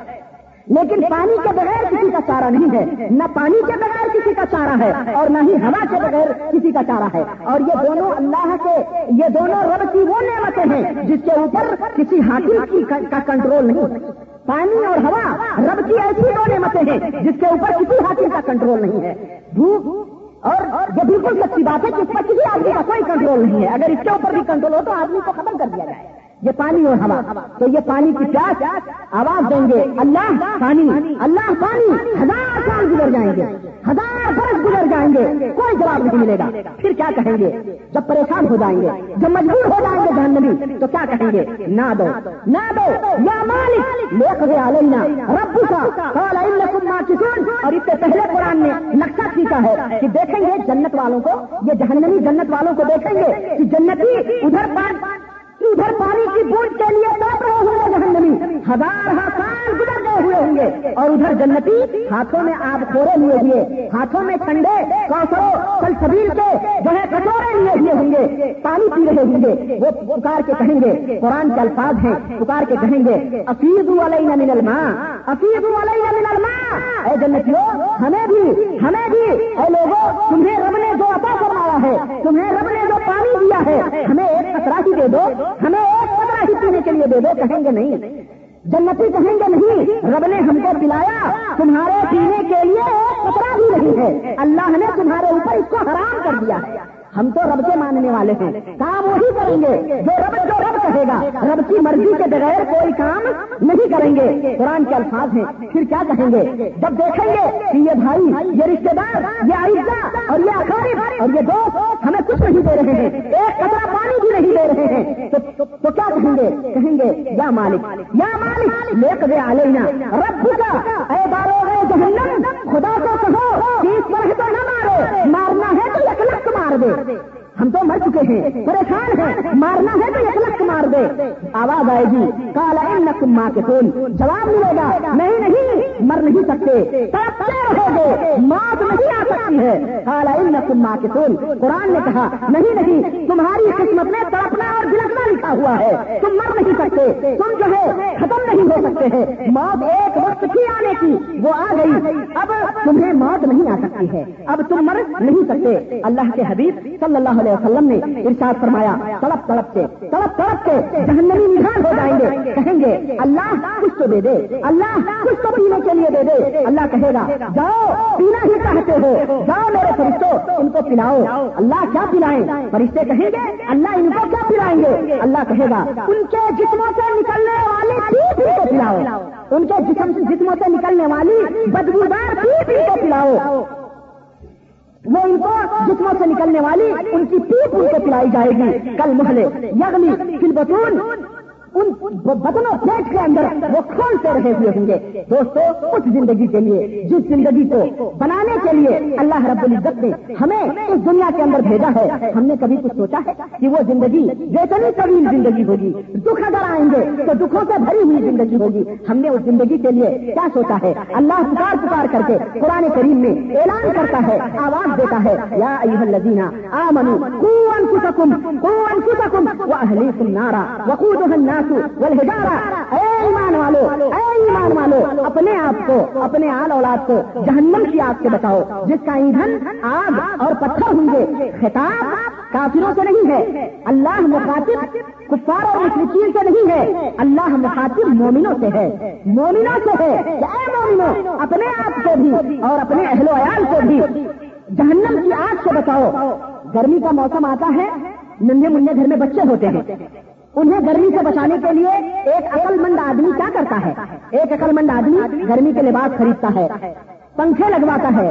لیکن پانی کے بغیر کسی کا چارہ نہیں ہے. نہ پانی کے بغیر کسی کا چارہ ہے اور نہ ہی ہوا کے بغیر کسی کا چارہ ہے. اور یہ دونوں اللہ کے یہ دونوں رب کی وہ نعمتیں ہیں جس کے اوپر کسی حاکم کا کنٹرول نہیں. پانی اور ہوا رب کی ایسی دو نعمتیں ہیں جس کے اوپر کسی حاکم کا کنٹرول نہیں ہے. دھوپ اور یہ بالکل سچی بات ہے کہ اس پر کسی آدمی کا کوئی کنٹرول نہیں ہے. اگر اس کے اوپر بھی کنٹرول ہو تو آدمی کو ختم کر دیا جائے. یہ پانی اور ہوا۔ تو یہ پانی کی پیاس آواز دیں گے۔ اللہ پانی۔ اللہ پانی۔ ہزار سال گزر جائیں گے۔ ہزار برس گزر جائیں گے۔ کوئی جواب نہیں ملے گا۔ پھر کیا کہیں گے؟ جب پریشان ہو جائیں گے، جب مجبور ہو جائیں گے جہنمی تو کیا کہیں گے؟ نہ دو۔ نہ دو۔ یا مالک لیک گیا لینا رب کا اور اس سے پہلے قرآن نے نقشہ سیکھا ہے کہ دیکھیں گے جنت والوں کو، یہ جہنمی جنت والوں کو دیکھیں گے کہ جنتی ادھر پر ادھر پانی کی بوجھ کے لیے تڑپ رہے ہوں گے جہنمی۔ ہزار ہزار گزر گئے ہوئے ہوں گے۔ اور ادھر جنتی ہاتھوں میں آپ کھورے لیے ہوئے، ہاتھوں میں ٹھنڈے کوسرو کل سبیل کے جو ہے کٹورے لیے ہوئے ہوں گے۔ پانی پی رہے ہوں گے۔ وہ پکار کے کہیں گے، قرآن کے الفاظ ہیں، پکار کے کہیں گے افیز والے من الماء افیز والے من الماء. اے جنتیوں، ہمیں بھی ہمیں بھی، اے لوگوں، تمہیں رب نے جو عطا فرمایا ہے، تمہیں رب نے جو پانی دیا ہے، ہمیں ایک خطرہ ہی دے دو۔ ہمیں ایک خطرہ ہی پینے کے لیے دے دو، کہیں گے نہیں۔ جنتی کہیں گے نہیں۔ رب نے ہم کو پلایا۔ تمہارے پینے کے لیے ایک خطرہ بھی نہیں ہے۔ اللہ نے تمہارے اوپر اس کو حرام کر دیا۔ ہے ہم تو رب کے ماننے والے ہیں۔ کام وہی کریں گے جو رب جو رب کہے گا۔ رب کی مرضی کے بغیر کوئی کام نہیں کریں گے۔ قرآن کے الفاظ ہیں۔ پھر کیا کہیں گے؟ جب دیکھیں گے کہ یہ بھائی، یہ رشتے دار، یہ آئزہ اور یہ اخارب اور یہ دوست ہمیں کچھ نہیں دے رہے ہیں۔ ایک کپڑا پانی بھی نہیں دے رہے ہیں تو کیا کہیں گے کہیں گے، یا مالک یا مالک لے کر علینا رب کا اے بارو جہنم، خدا کو کہو تیس پر تو نہ مارو، مارنا ہے تو ایک لک مار دے۔ ہم تو مر چکے ہیں، پریشان ہیں، مارنا ہے تو ایک لک مار دے۔ آواز آئے گی کالا نک ماں کے پھول جواب ملے گا، نہیں نہیں۔ مر نہیں سکتے رہو گے موت نہیں آ سکتی ہے۔ کالا نک ماں کے پھول قرآن نے کہا، نہیں نہیں، تمہاری قسمت میں تڑپنا اور بلکنا لکھا ہوا ہے۔ تم مر نہیں سکتے، تم جو ہے، ختم نہیں ہو سکتے ہیں۔ موت ایک وقت کی آنے کی، وہ آ گئی۔ اب تمہیں موت نہیں آ سکتی ہے۔ اب تم مر نہیں سکتے۔ اللہ کے حبیب صلی اللہ علیہ وسلم نے ارشاد فرمایا، تڑپ تڑپ کے تڑپ تڑپ کے جہنمی نگان ہو جائیں گے، کہیں گے، اللہ کچھ تو دے دے، اللہ کچھ تو پینے کے لیے دے دے۔ اللہ کہے گا، جاؤ، پینا ہی چاہتے ہو۔ جاؤ میرے فرشتوں ان کو پلاؤ۔ اللہ کیا پلائیں؟ فرشتے کہیں گے، اللہ ان کو کیا پلائیں گے؟ اللہ کہے گا، ان کے جسموں سے نکلنے والے پیپ ان کو پلاؤ۔ ان کے جسم جسموں سے نکلنے والی بدبودار پیپ ان کو پلاؤ۔ وہ ان کو جسموں سے نکلنے والی ان کی پیپ ان کو پلائی جائے گی۔ کل محلے یغلی فل بتون ان بدنوں پیٹ کے اندر وہ کھولتے رہے ہوئے ہوں گے۔ دوستو، اس زندگی کے لیے، جس زندگی کو بنانے کے لیے اللہ رب العزت نے ہمیں اس دنیا کے اندر بھیجا ہے، ہم نے کبھی کچھ سوچا ہے کہ وہ زندگی جتنی طویل زندگی ہوگی، دکھ اگر آئیں گے تو دکھوں سے بھری ہوئی زندگی ہوگی۔ ہم نے اس زندگی کے لیے کیا سوچا ہے؟ اللہ پکار پکار کر کے قرآن کریم میں اعلان کرتا ہے، آواز دیتا ہے، یا لذینا آ منو کون کسکم کون کسکم وہ اہلی نارا وقود اے ایمان والو، اے ایمان والو، اپنے آپ کو، اپنے آل اولاد کو جہنم کی آگ سے بتاؤ جس کا ایندھن آگ اور پتھر ہوں گے۔ خطاب کافروں سے نہیں ہے، اللہ مخاطب کفار اور مشرقین سے نہیں ہے، اللہ مخاطب مومنوں سے ہے۔ مومنوں سے ہے اے مومنوں، اپنے آپ کو بھی اور اپنے اہل و عیال کو بھی جہنم کی آگ سے بتاؤ گرمی کا موسم آتا ہے، ننھے منہ گھر میں بچے ہوتے ہیں۔ انہیں گرمی سے بچانے کے لیے ایک عقل مند آدمی کیا کرتا ہے؟ ایک عقل مند آدمی گرمی کے لباس خریدتا ہے، پنکھے لگواتا ہے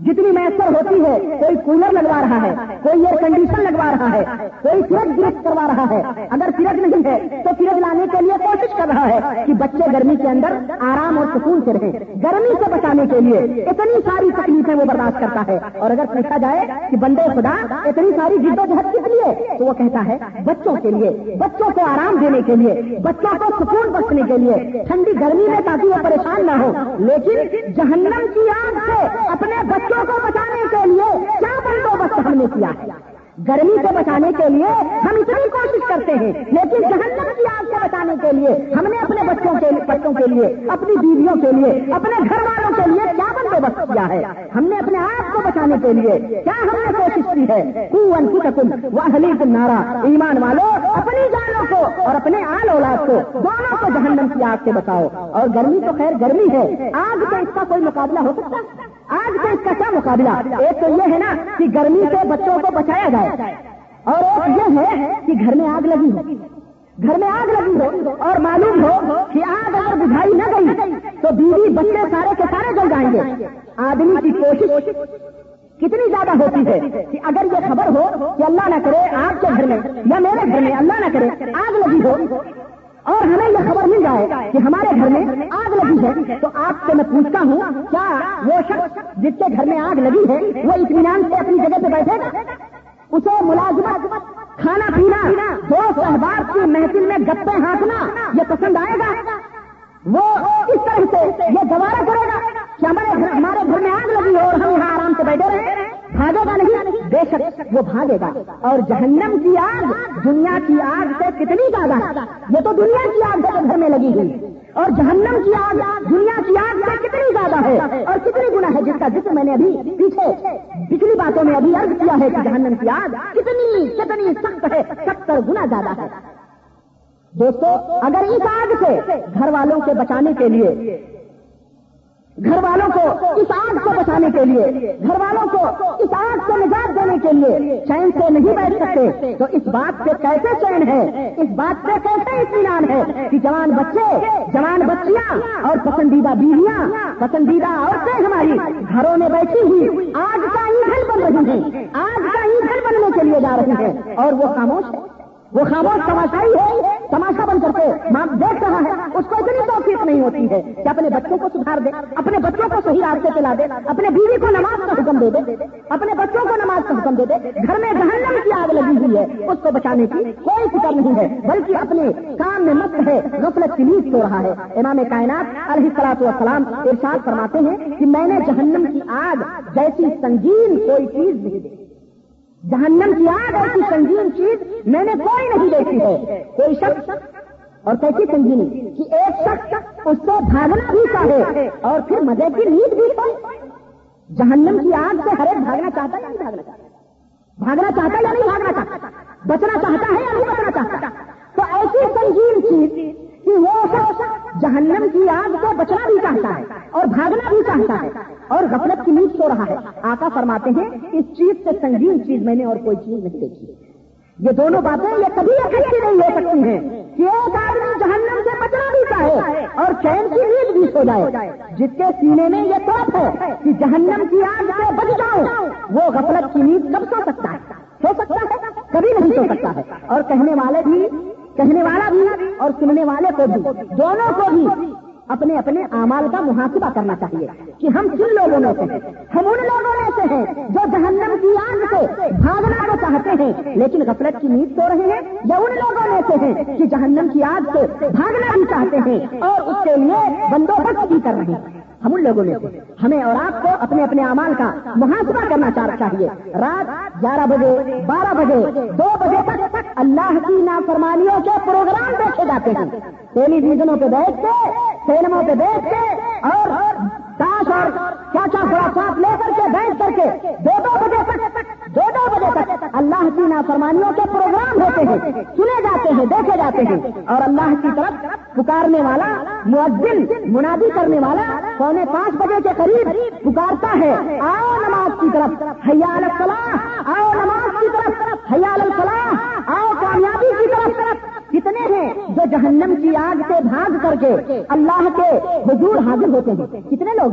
جتنی میسر ہوتی ہے، کوئی کولر لگوا رہا ہے، کوئی ایئر کنڈیشن لگوا رہا ہے، کوئی فریج گرفت کروا رہا ہے۔ اگر فریج نہیں ہے، تو فریج لانے کے لیے کوشش کر رہا ہے کہ بچے گرمی کے اندر آرام اور سکون سے رہیں۔ گرمی سے بچانے کے لیے اتنی ساری تکلیفیں وہ برداشت کرتا ہے۔ اور اگر پوچھا جائے کہ بندے خدا، اتنی ساری جد و جہد کس لیے؟ تو وہ کہتا ہے، بچوں کے لیے، بچوں کو آرام دینے کے لیے، بچوں کو سکون بخشنے کے لیے۔ ٹھنڈی گرمی میں تاکہ وہ پریشان نہ ہو لیکن جہنم کی آگ سے اپنے بچوں بچوں کو بچانے کے لیے کیا بندوبست ہم نے کیا ہے؟ گرمی سے بچانے کے لیے ہم اتنی کوشش کرتے ہیں، لیکن جہنم کی آگ سے بچانے کے لیے ہم نے اپنے بچوں کے بچوں کے لیے، اپنی بیویوں کے لیے، اپنے گھر والوں کے لیے کیا بندوبست کیا ہے؟ ہم نے اپنے آپ کو بچانے کے لیے کیا ہم نے کوشش کی ہے؟ وہ نارا۔ ایمان والو، اپنی جانوں کو اور اپنے آل اولاد کو دونوں کو جہنم کی آگ سے بچاؤ۔ اور گرمی تو خیر گرمی ہے، آگ سے اس کا کوئی مقابلہ ہو سکتا ہے؟ آج سے اس کا کیا مقابلہ؟ ایک تو یہ ہے نا کہ گرمی سے بچوں کو بچایا جائے اور ایک یہ ہے کہ گھر میں آگ لگی ہو۔ گھر میں آگ لگی ہو اور معلوم ہو کہ آگ اگر بجھائی نہ گئی تو بیوی بچے سارے کے سارے جل جائیں گے۔ آدمی کی کوشش کتنی زیادہ ہوتی ہے کہ اگر یہ خبر ہو کہ اللہ نہ کرے آپ کے گھر میں یا میرے گھر میں اللہ نہ کرے آگ لگی ہو اور ہمیں یہ خبر مل جائے کہ ہمارے گھر میں آگ لگی ہے۔ تو آپ سے میں پوچھتا ہوں، کیا وہ شخص جس کے گھر میں آگ لگی ہے، وہ اطمینان سے اپنی جگہ پہ بیٹھے گا؟ اسے ملازمت، کھانا پینا، دوست احباب کی محفل میں گپے ہانکنا یہ پسند آئے گا؟ وہ اس طرح سے یہ گوارا کرے گا کہ ہمارے ہمارے گھر میں آگ لگی ہو اور ہم یہاں آرام سے بیٹھے رہے بھاگے گا نہیں؟ بے شک وہ بھاگے گا۔ اور جہنم کی آگ، دنیا کی آگ سے کتنی زیادہ یہ تو دنیا کی آگ ہے گھر میں لگی ہوئی۔ اور جہنم کی آگ، دنیا کی آگ سے کتنی زیادہ ہے؟ اور کتنی گنا ہے جس کا ذکر میں نے ابھی پیچھے پچھلی باتوں میں ابھی عرض کیا ہے کہ جہنم کی آگ کتنی کتنی سخت ہے، ستر گنا زیادہ ہے۔ دوستو، اگر اس آگ سے گھر والوں کے بچانے کے لیے گھر والوں کو اس آگ کو بچانے کے لیے، گھر والوں کو اس آگ سے نجات دینے کے لیے چین سے نہیں بیٹھ سکتے۔ تو اس بات سے کیسے چین ہے؟ اس بات سے کیسے اطمینان ہے کہ جوان بچے، جوان بچیاں اور پسندیدہ بیویاں، پسندیدہ عورتیں ہماری گھروں میں بیٹھی ہوئی آگ کا ایندھن بن رہی ہیں۔ آگ کا ایندھن بننے کے لیے جا رہی ہیں اور وہ خاموش ہے وہ خاموش تماشائی ہے، تماشا بن کر کے ماں دیکھ رہا ہے، اس کو اتنی توفیق نہیں ہوتی ہے کہ اپنے بچوں کو سدھار دے، اپنے بچوں کو صحیح راستے پہ لا دے، اپنے بیوی کو نماز کا حکم دے دے، اپنے بچوں کو نماز کا حکم دے دے۔ گھر میں جہنم کی آگ لگی ہوئی ہے، اس کو بچانے کی کوئی فکر نہیں ہے، بلکہ اپنے کام میں مت ہے، غفلت کی نیچ ہو رہا ہے۔ امام کائنات علیہ سلاط والسلام ارشاد فرماتے ہیں کہ میں نے جہنم کی آگ جیسی سنگین کوئی چیز نہیں دیکھی۔ جہنم کی آگ ایسی سنگین چیز میں نے کوئی نہیں دیکھی ہے۔ کوئی شخص اور کیسی سنگینی کہ ایک شخص اس سے بھاگنا بھی چاہے اور پھر مزے کی نیند بھی پائے۔ جہنم کی آگ سے ہر ایک بھاگنا چاہتا ہے نہیں بھاگنا چاہتا؟ بھاگنا چاہتا یا نہیں بھاگنا چاہتا؟ بچنا چاہتا ہے یا نہیں بچنا چاہتا؟ تو ایسی سنگین چیز کہ وہ جہنم کی آگ کو بچنا بھی چاہتا ہے اور بھاگنا بھی چاہتا ہے اور غفلت کی نیند سو رہا ہے۔ آقا فرماتے ہیں، اس چیز سے سنگین چیز میں نے اور کوئی چیز نہیں دیکھی۔ یہ دونوں باتیں یہ کبھی اکٹھی نہیں ہو سکتی ہیں۔ کہ ایک آدمی جہنم سے بچنا بھی چاہے اور چین کی نیند بھی سو جائے۔ جس کے سینے میں یہ طرف ہے کہ جہنم کی آگ سے بچ جاؤ، وہ غفلت کی نیند کب سو سکتا ہے؟ سو سکتا ہے، کبھی نہیں سو سکتا ہے۔ اور کہنے والے بھی کہنے والا بھی اور سننے والے کو بھی، دونوں کو بھی اپنے اپنے اعمال کا محاسبہ کرنا چاہیے۔ کہ ہم کن لوگوں میں سے ہیں؟ ہم ان لوگوں میں سے ہیں جو جہنم کی آگ سے بھاگنا کو چاہتے ہیں، لیکن غفلت کی نیند سو رہے ہیں یا ان لوگوں میں سے ہیں کہ جہنم کی آگ سے بھاگنا بھی چاہتے ہیں اور اس کے لیے بندوبست بھی کر رہے ہیں۔ ہم ان لوگوں میں سے ہمیں اور آپ کو اپنے اپنے اعمال کا محاسبہ کرنا چاہیے۔ رات گیارہ بجے، بارہ بجے، دو بجے تک اللہ کی نافرمانیوں کے پروگرام دیکھے جاتے ہیں۔ ٹیلی ویژنوں پہ بیٹھ کے سینموں پہ بیٹھ کے اور تاش اور کیا کیا خرافات لے کر کے بیٹھ کر کے دو دو بجے تک، دو دو بجے تک اللہ کی نافرمانیوں کے پروگرام ہوتے ہیں، سنے جاتے ہیں، دیکھے جاتے ہیں۔ اور اللہ کی طرف پکارنے والا، مؤذن، منادی کرنے والا پونے پانچ بجے کے قریب پکارتا ہے۔ آؤ نماز کی طرف حیال الفلاح آؤ نماز کی طرف حیال الفلاح آؤ کامیابی کی طرف۔ کتنے ہیں جو جہنم کی آگ سے بھاگ کر کے اللہ کے حضور حاضر ہوتے ہیں؟ کتنے لوگ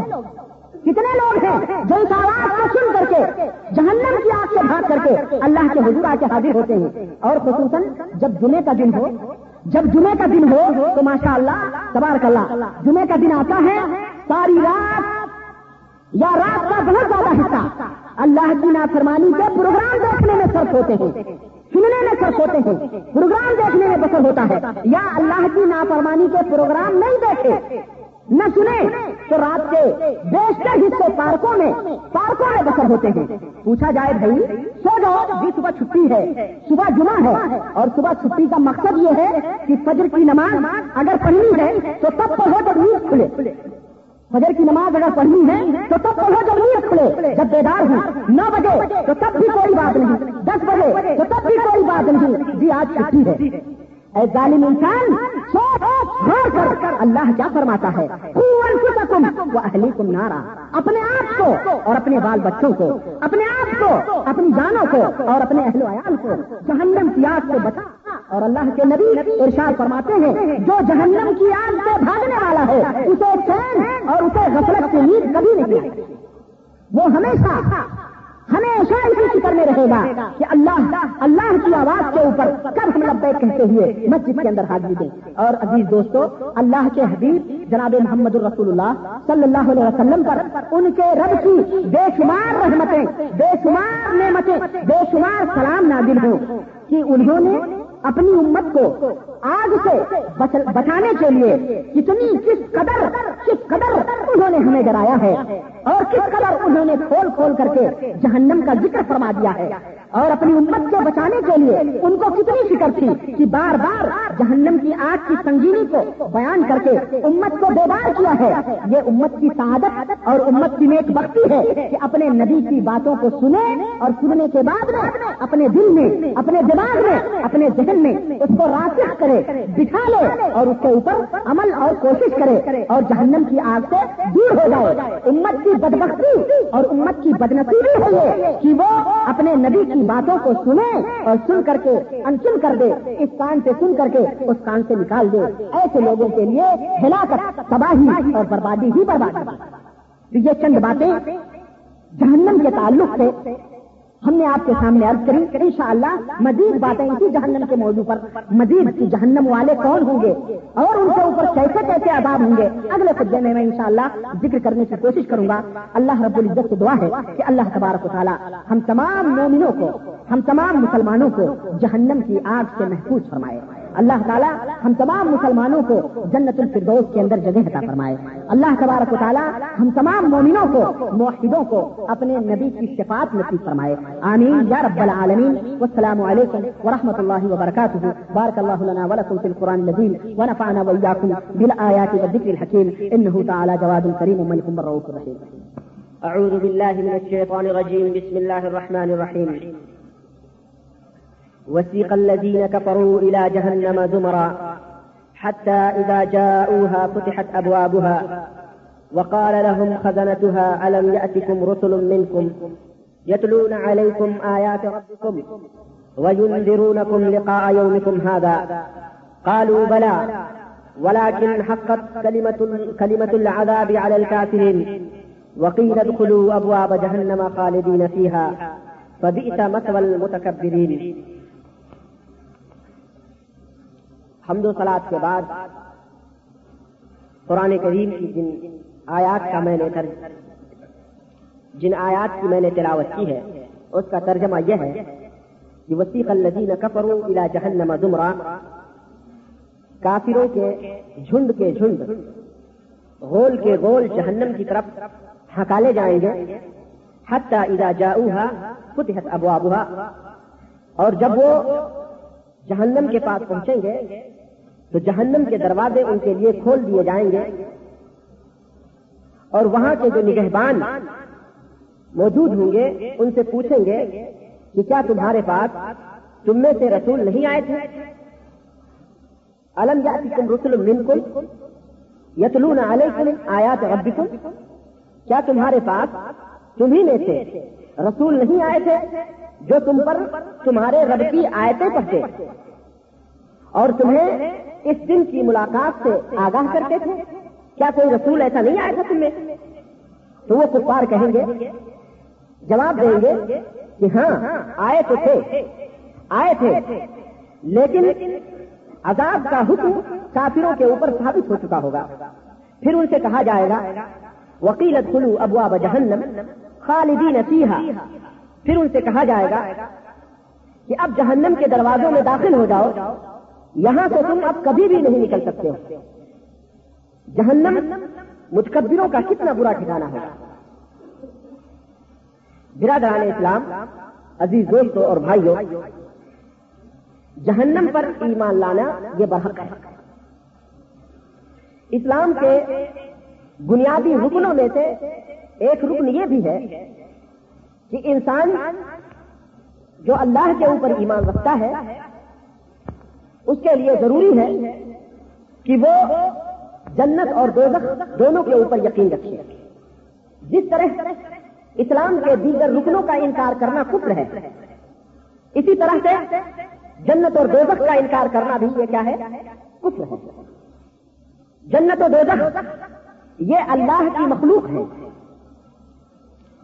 کتنے لوگ ہیں جو اس آواز کو سن کر کے جہنم کی آگ سے بھاگ کر کے اللہ کے حضور آ کے حاضر ہوتے ہیں؟ اور خصوصاً جب جمعے کا دن ہو، جب جمعے کا دن ہو، تو ماشاء اللہ تبارک اللہ جمعے کا دن آتا ہے، ساری رات یا رات کا بہت زیادہ حصہ اللہ کی نافرمانی کے پروگرام دیکھنے میں صرف ہوتے ہیں۔ سننے میں صرف ہوتے ہیں۔ پروگرام دیکھنے میں بسر ہوتا ہے۔ یا اللہ کی نافرمانی کے پروگرام نہیں دیکھے۔ نہ سنے تو رات کے بیشتر حصے پارکوں میں پارکوں میں بسر ہوتے ہیں۔ پوچھا جائے بھائی، سو جاؤ جی صبح چھٹی ہے۔ صبح جمعہ ہے۔ اور صبح چھٹی کا مقصد یہ ہے کہ فجر کی نماز اگر پڑھنی ہے تو تب پڑھو جب نیند کھلے۔ فجر کی نماز اگر پڑھنی ہے تو تب پڑھو جب نیند کھلے جب بیدار ہوں نو بجے، تو تب بھی کوئی بات نہیں۔ دس بجے، تو تب بھی کوئی بات نہیں۔ جی آج چھٹی ہے۔ اے ظالم انسان غور کر۔ اللہ کیا فرماتا ہے؟ وہ اہلی کم نارا۔ اپنے آپ کو اور اپنے بال بچوں کو، اپنے آپ کو، اپنی جانوں کو اور اپنے اہل و عیال کو جہنم کی آگ سے بتا اور اللہ کے نبی ارشاد فرماتے ہیں، جو جہنم کی آگ سے بھاگنے والا ہے، اسے چین اور اسے غفلت کی نیند کبھی نہیں وہ ہمیشہ ہمیشہ اسی فکر میں رہے گا کہ اللہ اللہ کی آواز کے اوپر کب ہم لبیک کہتے ہوئے مسجد کے اندر حاضری دیں۔ اور عزیز دوستو، اللہ کے حبیب جناب محمد الرسول اللہ صلی اللہ علیہ وسلم پر ان کے رب کی بے شمار رحمتیں، بے شمار نعمتیں، بے شمار سلام نازل ہوں کہ انہوں نے اپنی امت کو آگ سے بچانے کے لیے کتنی کس قدر کس قدر انہوں نے ہمیں ڈرایا ہے اور کس قدر انہوں نے کھول کھول کر کے جہنم کا ذکر فرما دیا ہے اور اپنی امت کو بچانے کے لیے ان کو کتنی فکر تھی کہ بار بار جہنم کی آگ کی سنگینی کو بیان کر کے امت کو بیدار کیا ہے۔ یہ امت کی سعادت اور امت کی نیک بختی ہے کہ اپنے نبی کی باتوں کو سنے اور سننے کے بعد میں اپنے دل میں، اپنے دماغ میں، اپنے ذہن میں اس کو راسخ کرے۔ بٹھا لے اور اس کے اوپر عمل اور کوشش کرے اور جہنم کی آگ سے دور ہو جائے۔ امت کی بدبختی اور امت کی بدنصیبی ہے کہ وہ اپنے نبی کی باتوں کو سنے اور سن کر کے انسن کر دے، اس کان سے سن کر کے اس کان سے نکال دے۔ ایسے لوگوں کے لیے ہلاکت، تباہی اور بربادی ہی بربادی یہ چند باتیں جہنم کے تعلق سے ہم نے آپ کے سامنے عرض کری ان شاء اللہ مزید باتیں اسی جہنم کے موضوع پر۔ مزید کی جہنم والے کون ہوں گے؟ اور ان کے اوپر کیسے کیسے عذاب ہوں گے؟ اگلے خطبے میں میں انشاءاللہ ذکر کرنے کی کوشش کروں گا۔ اللہ رب العزت سے دعا ہے کہ اللہ تبارک و تعالیٰ ہم تمام مومنوں کو، ہم تمام مسلمانوں کو جہنم کی آگ سے محفوظ فرمائے۔ اللہ تعالیٰ ہم تمام مسلمانوں کو جنت الفردوس کے اندر جگہ عطا فرمائے۔ اللہ تبارک و تعالیٰ ہم تمام مومنوں کو، موحدوں کو اپنے نبی کی شفاعت نصیب فرمائے۔ آمین۔ یا رب العالمین۔ والسلام علیکم ورحمۃ اللہ وبرکاتہ۔ بارک اللہ لنا ولکم فی القرآن العظیم ونفعنا وإياكم بالآيات والذكر الحكيم إنه تعالى جواد كريم وملك الرؤوف الرحيم أعوذ بالله من الشيطان الرجيم بسم الله الرحمن الرحيم وسيق الذين كفروا إلى جهنم زمرا حتى إذا جاءوها فتحت أبوابها وقال لهم خزنتها ألم يأتكم رسل منكم يتلون عليكم آيات ربكم وينذرونكم لقاء يومكم هذا قالوا بلى ولكن حقت كلمة, كلمة العذاب على الكافرين وقيل ادخلوا أبواب جهنم خالدين فيها فبئس مثوى المتكبرين حمد و سلاد کے بعد قرآن کریم کی جن آیات کا میں نے جن آیات کی میں نے تلاوت کی ہے، اس کا ترجمہ یہ ہے کہ وسیق الذین کفروا الى جہنم زمرا کافروں کے جھنڈ کے جھنڈ، غول کے غول جہنم کی طرف ہکالے جائیں گے، حتی اذا جاؤها فتحت ابوابها اور جب وہ جہنم کے پاس پہنچیں گے، تو جہنم کے دروازے ان کے لیے کھول دیے جائیں گے۔ اور وہاں کے جو نگہبان موجود ہوں گے، ان سے پوچھیں گے کہ کیا تمہارے پاس تم میں سے رسول نہیں آئے تھے؟ الم یا تم رسول منکم یتلون علیکم آیات ربکم؟ کیا تمہارے پاس تمہیں میں سے رسول نہیں آئے تھے؟ جو تم پر تمہارے رب کی آیتیں پڑھتے اور تمہیں اس دن کی ملاقات سے آگاہ کرتے تھے۔ کیا کوئی رسول ایسا نہیں آیا تھا تمہیں تو وہ کفار کہیں گے، جواب دیں گے کہ ہاں آئے تو تھے، آئے تھے۔ لیکن عذاب کا حکم کافروں کے اوپر ثابت ہو چکا ہوگا۔ پھر ان سے کہا جائے گا وکیلت کلو ابوا جہنم خالدین فیہا پھر ان سے کہا جائے گا کہ اب جہنم کے دروازوں میں داخل ہو جاؤ، یہاں سے تم اب کبھی بھی نہیں نکل سکتے ہو۔ جہنم متکبروں کا کتنا برا ٹھکانا ہے برادران اسلام، عزیز دوستوں اور بھائیوں جہنم پر ایمان لانا یہ برحق ہے۔ اسلام کے بنیادی رکنوں میں سے ایک رکن یہ بھی ہے کہ انسان جو اللہ کے اوپر ایمان رکھتا ہے، اس کے لیے ضروری ہے کہ وہ جنت اور دوزخ دونوں کے اوپر یقین رکھے۔ جس طرح اسلام کے دیگر رکنوں کا انکار کرنا کفر ہے، اسی طرح سے جنت اور دوزخ کا انکار کرنا بھی یہ کیا ہے؟ کفر ہے۔ جنت و دوزخ یہ اللہ کی مخلوق ہے،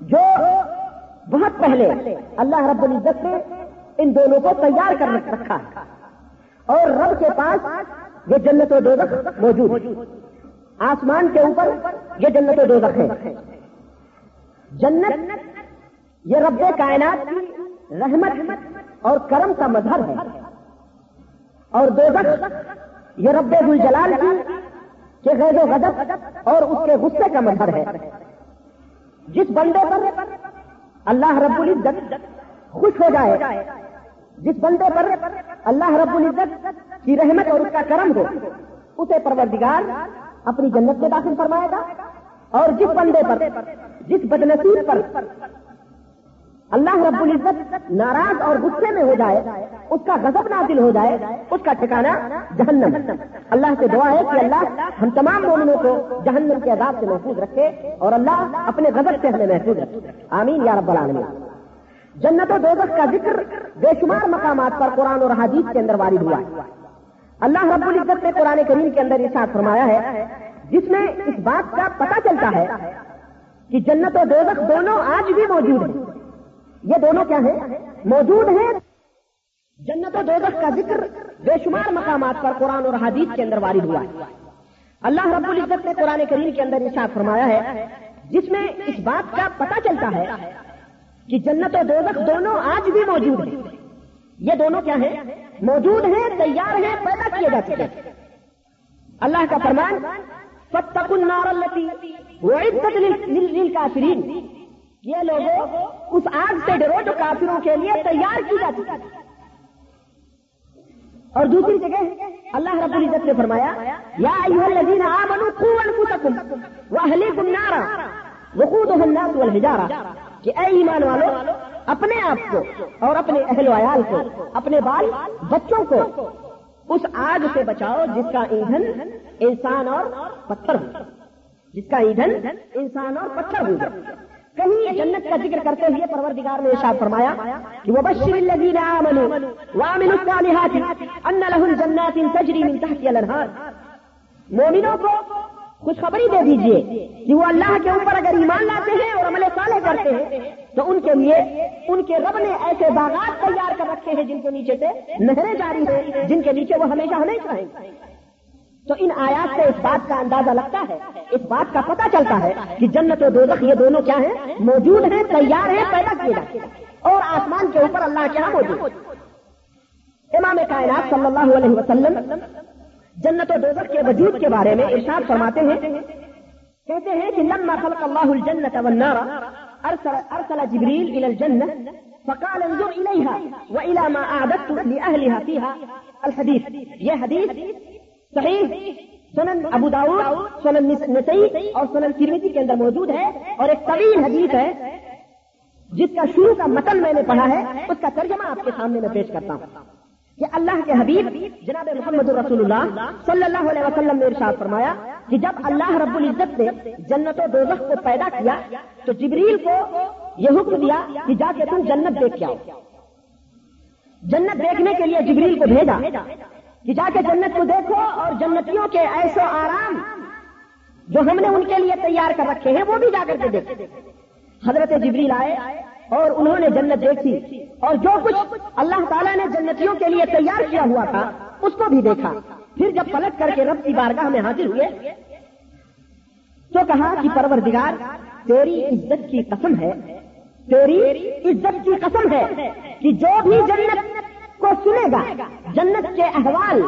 جو بہت پہلے اللہ رب العزت نے ان دونوں کو تیار کر رکھا ہے۔ اور رب کے پاس یہ جنت و دوزخ موجود آسمان کے اوپر یہ جنت و دوزخ ہے۔ جنت یہ رب کائنات کی رحمت اور کرم کا مظہر ہے۔ اور دوزخ یہ رب الجلال کی کہ غیر و غدب اور اس کے غصے کا مظہر ہے۔ جس بندے پر اللہ رب العزت خوش ہو جائے۔ جس بندے پر اللہ رب العزت کی رحمت اور اس کا کرم ہو، اسے پروردگار اپنی جنت میں داخل فرمائے گا۔ اور جس بندے پر، جس بدنصیب پر اللہ رب العزت ناراض اور غصے میں ہو جائے، اس کا غضب نازل ہو جائے، اس کا ٹھکانا جہنم۔ اللہ سے دعا ہے کہ اللہ ہم تمام مومنوں کو جہنم کے عذاب سے محفوظ رکھے اور اللہ اپنے غضب سے ہمیں محفوظ رکھے۔ آمین یا رب العالمین۔ جنت و دوزخ کا ذکر بے شمار مقامات پر قرآن اور حدیث کے اندر وارد ہوا۔ ہے اللہ رب العزت نے قرآن کریم کے اندر ارشاد فرمایا ہے، جس میں اس بات کا پتہ چلتا ہے کہ جنت و دوزخ دونوں آج بھی موجود ہیں۔ یہ دونوں کیا ہیں؟ موجود ہیں۔ جنت و دوزخ کا ذکر بے شمار مقامات پر قرآن اور حدیث کے اندر وارد ہوا ہے۔ اللہ رب العزت نے قرآن کریم کے اندر ارشاد فرمایا ہے، جس میں اس بات کا پتہ چلتا ہے کہ جنت و دوزخ دونوں آج بھی موجود ہیں۔ یہ دونوں کیا ہیں؟ موجود ہیں، تیار ہیں، پیدا کیے جا چکے اللہ کا فرمان فتق النار التي وعدت للكافرين یہ لوگوں، اس آگ سے ڈرو جو کافروں کے لیے تیار کی جاتی اور دوسری جگہ، اللہ رب العزت نے فرمایا، یا الذین آمنوا قوا انفسکم واہلیکم نارا وقودها الناس والحجارہ، کہ اے ایمان والو، اپنے آپ کو اور اپنے اہل و عیال کو، اپنے بال بچوں کو، اس آگ سے بچاؤ جس کا ایندھن انسان اور پتھر ہو۔ جس کا ایندھن انسان اور پتھر ہو۔ کہیں جنت کا ذکر کرتے ہوئے پروردگار نے ارشاد فرمایا کہ وہ بشر الذین آمنوا وعملوا الصالحات ان لهم جنات تجری من تحتها الانهار مومنوں کو خوشخبری دے دیجیے کہ وہ اللہ کے اوپر اگر ایمان لاتے ہیں اور عمل صالح کرتے ہیں، تو ان کے لیے ان کے رب نے ایسے باغات تیار کر رکھے ہیں جن کے نیچے سے نہریں جاری ہیں، جن کے نیچے وہ ہمیشہ ہمیشہ ہیں۔ تو ان آیات سے اس بات کا اندازہ لگتا ہے، اس بات کا پتہ چلتا ہے کہ جنت و دوزخ یہ دونوں کیا ہیں؟ موجود ہیں، تیار ہیں، پیدا کیے جاتے اور آسمان کے اوپر اللہ کیا موجود امام کائنات صلی اللہ علیہ وسلم جنت و دوزخ کے وجود کے بارے میں ارشاد فرماتے ہیں۔ کہتے ہیں کہ لما خلق اللہ الجنت والنار، ارسل ارسل جبریل الى الجنة فقال انظر اليها والى ما اعددت لاهلها فيها الحديث یہ حدیث صحیح سنن ابو داؤد، سنن نسائی اور سنن ترمذی کے اندر موجود ہے اور ایک طویل حدیث ہے، جس کا شروع کا متن میں نے پڑھا ہے، اس کا ترجمہ آپ کے سامنے میں پیش کرتا ہوں۔ کہ اللہ کے حبیب جناب محمد رسول اللہ صلی اللہ علیہ وسلم نے ارشاد فرمایا کہ جب اللہ رب العزت نے جنت و دوزخ کو پیدا کیا، تو جبریل کو یہ حکم دیا کہ جا کے تم جنت دیکھ کے آؤ۔ جنت دیکھنے کے لیے جبریل کو بھیجا۔ کہ جا کے جنت کو دیکھو اور جنتیوں کے ایسو آرام جو ہم نے ان کے لیے تیار کر رکھے ہیں، وہ بھی جا کر کے دیکھے حضرت جبریل آئے اور انہوں نے جنت دیکھی اور جو کچھ اللہ تعالیٰ نے جنتیوں کے لیے تیار کیا ہوا تھا، اس کو بھی دیکھا۔ پھر جب پلٹ کر کے رب کی بارگاہ میں حاضر ہوئے، تو کہا کہ پروردگار، تیری عزت کی قسم ہے، تیری عزت کی قسم ہے کہ جو بھی جنت کو سنے گا، جنت کے احوال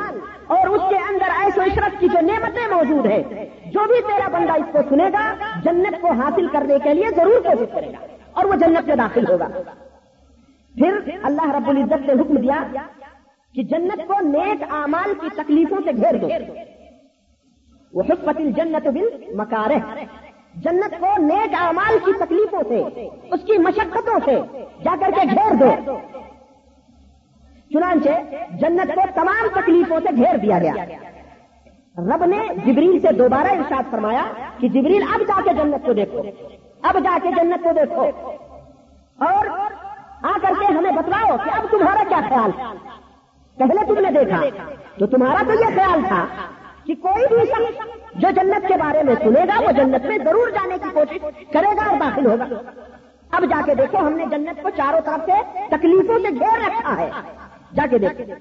اور اس کے اندر ایس و عشرت کی جو نعمتیں موجود ہیں، جو بھی تیرا بندہ اس کو سنے گا، جنت کو حاصل کرنے کے لیے ضرور کوشش کرے گا اور وہ جنت میں داخل ہوگا۔ پھر اللہ رب العزت نے حکم دیا کہ جنت کو نیک اعمال کی تکلیفوں سے گھیر دو۔ وہ حکمت جنت بل مکار جنت کو نیک اعمال کی تکلیفوں سے، اس کی مشقتوں سے جا کر کے گھیر دو۔ چنانچہ جنت کو تمام تکلیفوں سے گھیر دیا گیا۔ رب نے جبریل سے دوبارہ ارشاد فرمایا کہ جبریل اب جا کے جنت کو دیکھو۔ اب جا کے جنت کو دیکھو۔ اور آ کر کے ہمیں بتلاؤ کہ اب تمہارا کیا خیال؟ پہلے تم نے دیکھا تو تمہارا تو یہ خیال تھا کہ کوئی بھی شخص جو جنت کے بارے میں سنے گا، وہ جنت میں ضرور جانے کی کوشش کرے گا اور داخل ہوگا۔ اب جا کے دیکھو، ہم نے جنت کو چاروں طرف سے تکلیفوں سے گھیر رکھا ہے۔ جا کے دیکھو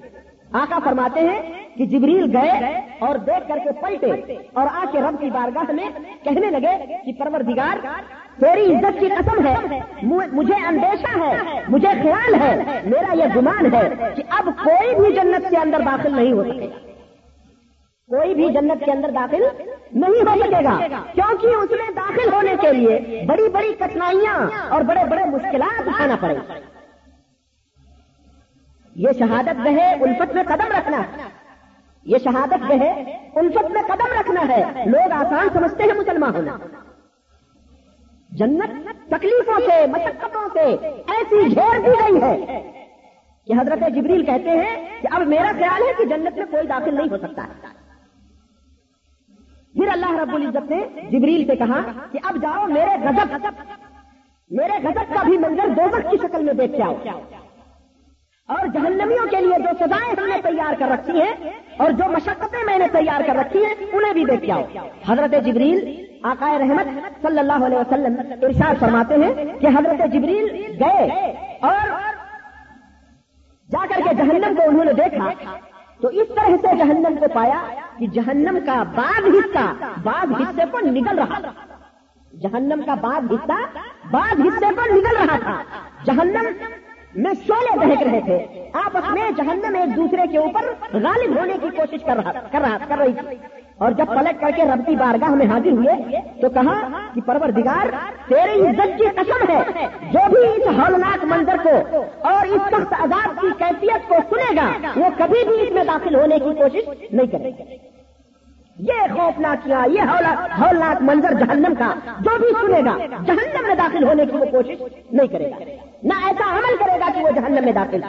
آقا فرماتے ہیں کہ جبریل گئے اور دیکھ کر کے پلٹے اور آ کے رب کی بارگاہ میں کہنے لگے کہ پروردگار، تیری عزت کی قسم ہے، مجھے اندیشہ ہے، مجھے خیال ہے، میرا یہ گمان ہے کہ اب کوئی بھی جنت کے اندر داخل نہیں ہو سکے۔ کوئی بھی جنت کے اندر داخل نہیں ہو سکے گا۔ کیونکہ اس میں داخل ہونے کے لیے بڑی بڑی کٹھنائیاں اور بڑے بڑے مشکلات اٹھانا پڑے۔ گا یہ شہادت گہے الفت میں قدم رکھنا۔ یہ شہادت گہے الفت میں قدم رکھنا ہے۔ لوگ آسان سمجھتے ہیں مسلمان ہونا۔ جنت تکلیفوں سے، مشقتوں سے ایسی گھیر دی گئی ہے کہ حضرت جبریل کہتے ہیں کہ اب میرا خیال ہے کہ جنت میں کوئی داخل نہیں ہو سکتا۔ پھر اللہ رب العزت نے جبریل سے کہا کہ اب جاؤ میرے غضب میرے غضب کا بھی منظر دوزخ کی شکل میں دیکھ کے آؤ۔ اور جہنمیوں کے لیے جو سزائیں ہم نے تیار کر رکھی ہیں اور جو مشقتیں میں نے تیار کر رکھی ہیں، انہیں بھی دیکھ آؤ حضرت جبریل آقائے رحمت صلی اللہ علیہ وسلم ارشاد فرماتے ہیں کہ حضرت جبریل گئے اور جا کر کے جہنم کو انہوں نے دیکھا۔ تو اس طرح سے جہنم کو پایا کہ جہنم کا بعض حصہ بعض حصے کو نگل رہا جہنم کا بعض حصہ بعض حصے کو نگل رہا تھا۔ جہنم میں شولے بہک رہے تھے۔ آپ اپنے جہنم ایک دوسرے کے اوپر غالب ہونے کی کوشش کر رہا کر رہا کر رہی تھی۔ اور جب پلٹ کر کے رب کی بارگاہ میں حاضر ہوئے تو کہا کہ پروردگار تیرے عزت کی قسم ہے۔ جو بھی اس ہولناک منظر کو اور اس سخت عذاب کی کیفیت کو سنے گا، وہ کبھی بھی اس میں داخل ہونے کی کوشش نہیں کرے یہ خوفناک کیا یہ ہولناک منظر جہنم کا، جو بھی سنے گا، جہنم میں داخل ہونے کی وہ کوشش نہیں کرے گا۔ نہ ایسا عمل کرے گا کہ وہ جہنم میں داخل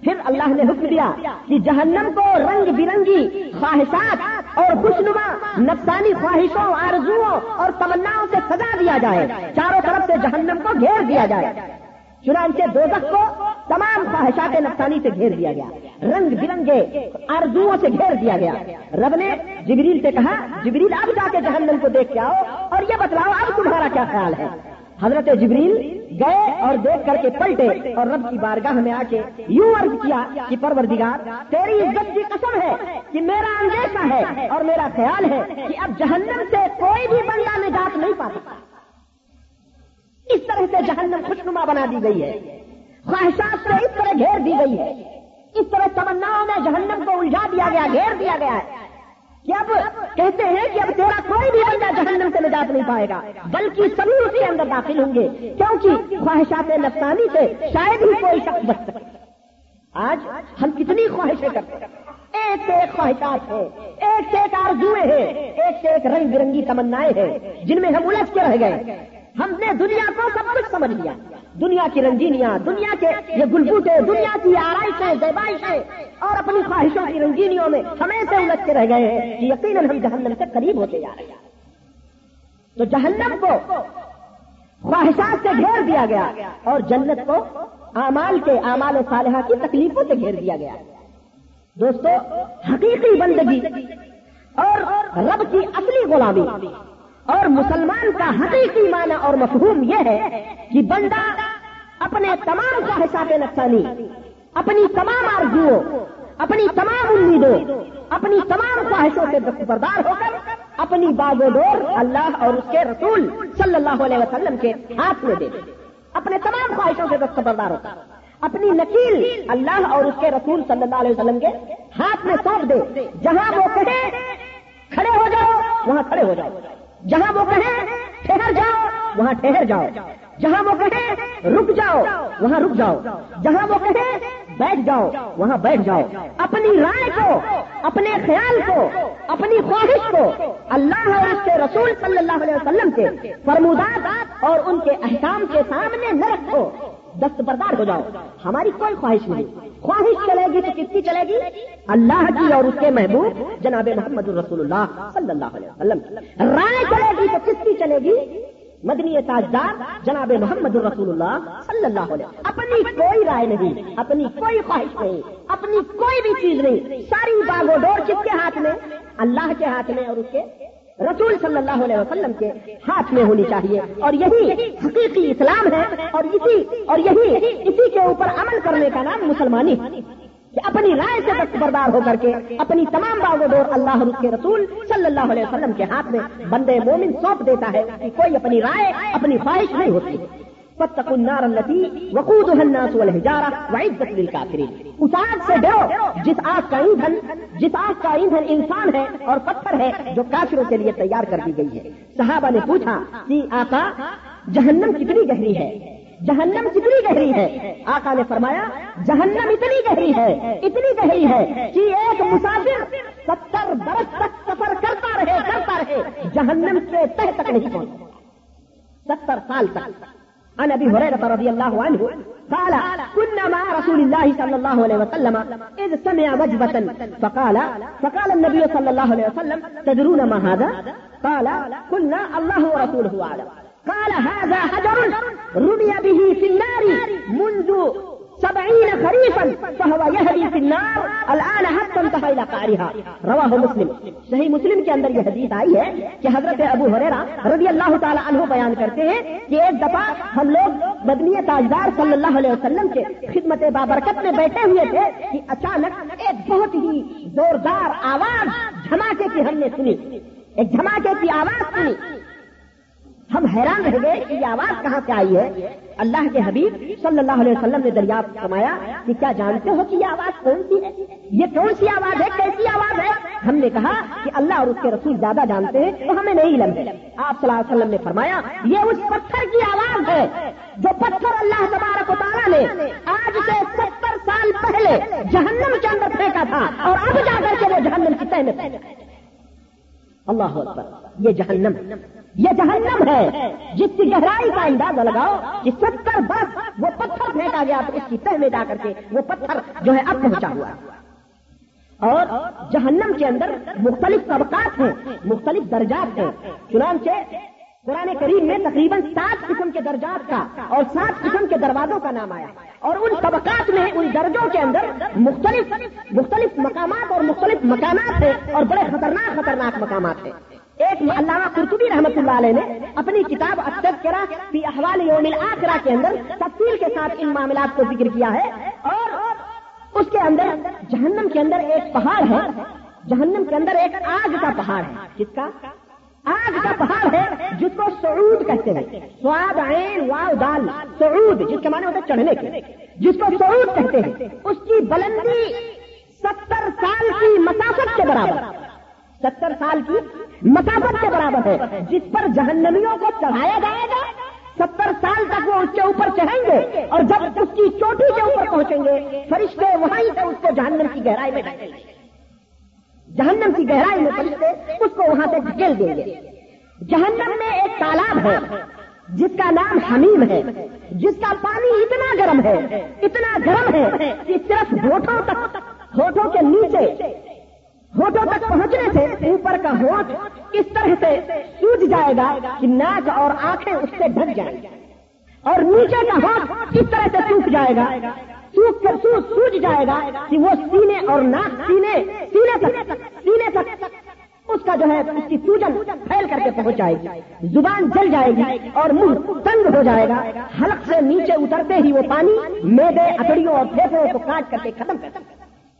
پھر اللہ نے حکم دیا کہ جہنم کو رنگ برنگی خواہشات اور خوشنما، نفسانی خواہشوں، آرزوؤں اور تمناؤں سے سجا دیا جائے۔ چاروں طرف سے جہنم کو گھیر دیا جائے۔ چنانچہ دوزخ کو تمام خواہشات نفسانی سے گھیر دیا گیا۔ رنگ برنگے آرزوؤں سے گھیر دیا گیا۔ رب نے جبریل سے کہا، جبریل اب جا کے جہنم کو دیکھ کے آؤ اور یہ بتلاؤ، اب تمہارا کیا خیال ہے؟ حضرت جبریل گئے اور دیکھ کر کے پلٹے اور رب کی بارگاہ میں آ کے یوں عرض کیا کہ پروردگار، تیری عزت کی قسم ہے کہ میرا اندیشہ ہے اور میرا خیال ہے کہ اب جہنم سے کوئی بھی بندہ نجات نہیں پا سکتا۔ اس طرح سے جہنم خوشنما بنا دی گئی ہے۔ خواہشات سے اس طرح گھیر دی گئی ہے۔ اس طرح تمناؤں میں جہنم کو الجھا دیا گیا، گھیر دیا گیا ہے۔ کہ اب کہتے ہیں کہ اب تیرا کوئی بھی بندہ جہنم سے نجات نہیں پائے گا، بلکہ سبھی اس کے اندر داخل ہوں گے۔ کیونکہ خواہشات نفسانی سے شاید ہی کوئی شخص بچ سکے۔ آج ہم کتنی خواہشیں کرتے ہیں۔ ایک سے ایک خواہشات ہے ایک سے ایک آرزویں ہیں۔ ایک سے ایک رنگ برنگی تمنائیں ہیں۔ جن میں ہم الجھ کے رہ گئے۔ ہم نے دنیا کو سب کچھ سمجھ لیا۔ دنیا کی رنگینیاں، دنیا کے یہ گلبوٹے دنیا کی آرائشیں، زیبائشیں، اور اپنی خواہشوں کی رنگینیوں میں ہمیشہ الجھ کے رہ گئے ہیں کہ یقیناً ہم جہنم سے قریب ہوتے جا رہے ہیں۔ تو جہنم کو خواہشات سے گھیر دیا گیا اور جنت کو اعمال کے اعمال صالحہ کی تکلیفوں سے گھیر دیا گیا۔ دوستو، حقیقی بندگی اور رب کی اصلی غلامی اور مسلمان کا حقیقی معنی اور مفہوم یہ ہے کہ بندہ اپنے تمام خواہشات نقصانی اپنی تمام آرزوؤں، اپنی تمام امیدوں، اپنی تمام خواہشوں سے دستبردار ہو کر اپنی باغ و ڈور اللہ اور اس کے رسول صلی اللہ علیہ وسلم کے ہاتھ میں دے دے۔ اپنے تمام خواہشوں سے دستبردار ہو کر اپنی نکیل اللہ اور اس کے رسول صلی اللہ علیہ وسلم کے ہاتھ میں سونپ دے۔ جہاں وہ کہے، کھڑے ہو جاؤ، وہاں کھڑے ہو جاؤ۔ جہاں وہ کہیں ٹھہر جاؤ، وہاں ٹھہر جاؤ۔ جہاں وہ کہیں رک جاؤ، وہاں رک جاؤ۔ جہاں وہ کہیں بیٹھ جاؤ، وہاں بیٹھ جاؤ۔ اپنی رائے کو، اپنے خیال کو، اپنی خواہش کو اللہ اور اس کے رسول صلی اللہ علیہ وسلم کے فرمودات اور ان کے احکام کے سامنے نہ رکھو، دستبردار ہو جاؤ۔ ہماری کوئی خواہش نہیں۔ خواہش چلے گی تو کس کی چلے گی؟ اللہ کی اور اس کے محبوب جناب محمد الرسول اللہ صلی اللہ علیہ وسلم رائے چلے گی تو کس کی چلے گی؟ مدنی تاجدار جناب محمد الرسول اللہ صلی اللہ علیہ وسلم۔ اپنی کوئی رائے نہیں، اپنی کوئی خواہش نہیں، اپنی کوئی بھی چیز نہیں۔ ساری باغ و ڈور کس کے ہاتھ میں؟ اللہ کے ہاتھ میں اور اس کے رسول صلی اللہ علیہ وسلم کے ہاتھ میں ہونی چاہیے اور یہی حقیقی اسلام ہے اور اسی اور یہی اسی کے اوپر عمل کرنے کا نام مسلمانی کہ اپنی رائے سے دست بردار ہو کر کے اپنی تمام باغ و اللہ اور اس کے رسول صلی اللہ علیہ وسلم کے ہاتھ میں بندے مومن سونپ دیتا ہے کہ کوئی اپنی رائے، اپنی خواہش نہیں ہوتی۔ فتقوا النار التي وقودها الناس والحجارة وعزت للكافرين. اس آگ سے ڈرو، جس آگ کا ایندھن، جس آگ کا ایندھن انسان ہے اور پتھر ہے جو کافروں کے لیے تیار کر دی گئی ہے۔ صحابہ نے پوچھا کہ آقا، جہنم کتنی گہری ہے؟ جہنم کتنی گہری ہے؟ آقا نے فرمایا، جہنم اتنی گہری ہے، اتنی گہری ہے کہ ایک مسافر ستر برس تک سفر کرتا رہے کرتا رہے، جہنم سے تہ تک نہیں پہنچ ستر سال تک۔ عن ابي هريره رضي الله عنه قال، كنا مع رسول الله صلى الله عليه وسلم اذ سمع وجبه فقال فقال النبي صلى الله عليه وسلم، تدرون ما هذا؟ قال، قلنا، الله ورسوله اعلم قال، هذا حجر رمي به في النار منذ سبعین خریفا فهو يهدي في النار. الان حتى انتهى الى قعرها رواه مسلم. صحیح مسلم کے اندر یہ حدیث آئی ہے کہ حضرت ابو ہریرا رضی اللہ تعالی عنہ بیان کرتے ہیں کہ ایک دفعہ ہم لوگ مدنی تاجدار صلی اللہ علیہ وسلم کے خدمت بابرکت میں بیٹھے ہوئے تھے کہ اچانک ایک بہت ہی زوردار آواز دھماکے کی ہم نے سنی۔ ایک دھماکے کی آواز سنی۔ ہم حیران رہ گئے کہ یہ آواز کہاں سے آئی ہے؟ اللہ کے حبیب صلی اللہ علیہ وسلم نے دریافت فرمایا کہ کیا جانتے ہو کہ یہ آواز کون سی ہے؟ یہ کون سی آواز ہے؟ کیسی آواز ہے؟ ہم نے کہا کہ اللہ اور اس کے رسول زیادہ جانتے ہیں تو ہمیں نہیں علم ہے۔ آپ صلی اللہ علیہ وسلم نے فرمایا، یہ اس پتھر کی آواز ہے جو پتھر اللہ تبارک و تعالیٰ نے آج سے ستر سال پہلے جہنم کے اندر پھینکا تھا اور اب جا کر کے وہ جہنم کی تہ میں اللہ اکبر۔ یہ جہنم یہ جہنم ہے۔ جس کی گہرائی کا اندازہ لگاؤ کہ ستر برس وہ پتھر پھینکا گیا تو اس کی تہ میں جا کر کے وہ پتھر جو ہے اب پہنچا ہوا اور جہنم کے اندر مختلف طبقات ہیں، مختلف درجات ہیں۔ چنانچہ قرآن کریم میں تقریباً سات قسم کے درجات کا اور سات قسم کے دروازوں کا نام آیا۔ اور ان طبقات میں، ان درجوں کے اندر مختلف مختلف مقامات اور مختلف مکانات ہیں اور بڑے خطرناک خطرناک مقامات ہیں۔ ایک علامہ قرطبی رحمت اللہ علیہ نے اپنی کتاب کرا فی احوال یوم الآخرہ کے اندر تفصیل کے ساتھ ان معاملات کو ذکر کیا ہے اور اس کے اندر جہنم کے اندر ایک پہاڑ ہے، جہنم کے اندر ایک آگ کا پہاڑ ہے۔ کس کا؟ آگ کا پہاڑ ہے، جس کو سعود کہتے ہیں۔ سواد عین واؤ دال، سعود، جس کے معنی ہوتے چڑھنے کے۔ جس کو سعود کہتے ہیں، اس کی بلندی ستر سال کی مسافت کے برابر۔ ستر سال کی مسافت کے برابر ہے۔ جس پر جہنمیوں کو چڑھایا جائے گا، ستر سال تک وہ اس کے اوپر چڑھیں گے اور جب اس کی چوٹی کے اوپر پہنچیں گے، فرشتے وہیں سے اس کو جہنم کی گہرائی میں ڈھکیں گے۔ جہنم کی گہرائی میں فرشتے اس کو وہاں سے ڈھکیل دیں گے۔ جہنم میں ایک تالاب ہے، جس کا نام حمیم ہے، جس کا پانی اتنا گرم ہے، اتنا گرم ہے کہ صرف ہوٹوں تک ہوٹوں کے نیچے ہوٹوں تک پہنچنے سے اوپر کا ہوٹ اس طرح سے سوج جائے گا کہ ناک اور آنکھیں اس سے ڈھک جائیں گی۔ اور نیچے کا ہوٹ اس طرح سے سوکھ جائے گا، سوکھ کر سوج جائے گا کہ وہ سینے اور ناک سینے سینے تک سینے تک اس کا جو ہے، اس کی سوجن پھیل کر کے پہنچ جائے گی۔ زبان جل جائے گی اور منہ تنگ ہو جائے گا۔ حلق سے نیچے اترتے ہی وہ پانی میدے اکڑیوں اور پھیپڑوں کو کاٹ کر کے ختم کر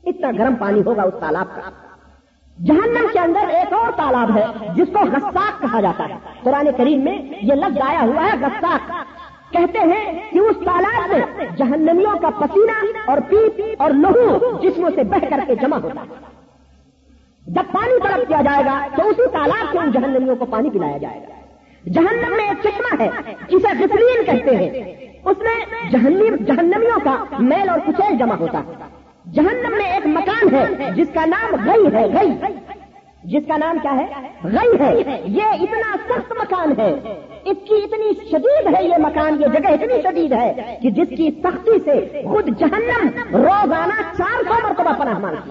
اتنا گرم پانی ہوگا اس تالاب کا۔ جہنم کے اندر ایک اور تالاب ہے، جس کو غساک کہا جاتا ہے۔ قرآن کریم میں یہ لفظ آیا ہوا ہے غساک کہتے ہیں کہ اس تالاب میں جہنمیوں کا پسینہ اور پیپ اور لہو جسموں سے بہ کر کے جمع ہوتا ہے۔ جب پانی طلب کیا جائے گا، تو اسی تالاب سے ان جہنمیوں کو پانی پلایا جائے گا۔ جہنم میں ایک چشمہ ہے، جسے غسلین کہتے ہیں۔ اس میں جہنمیوں کا میل اور کچیل جمع ہوتا ہے۔ جہنم میں ایک مکان ہے جس کا نام گئی ہے گئی جس کا نام کیا ہے؟ گئی ہے۔ یہ اتنا سخت مکان ہے۔ اس کی اتنی شدید ہے یہ مکان، یہ جگہ اتنی شدید ہے کہ جس کی سختی سے خود جہنم روزانہ چار سو مرتبہ پناہ مانگتی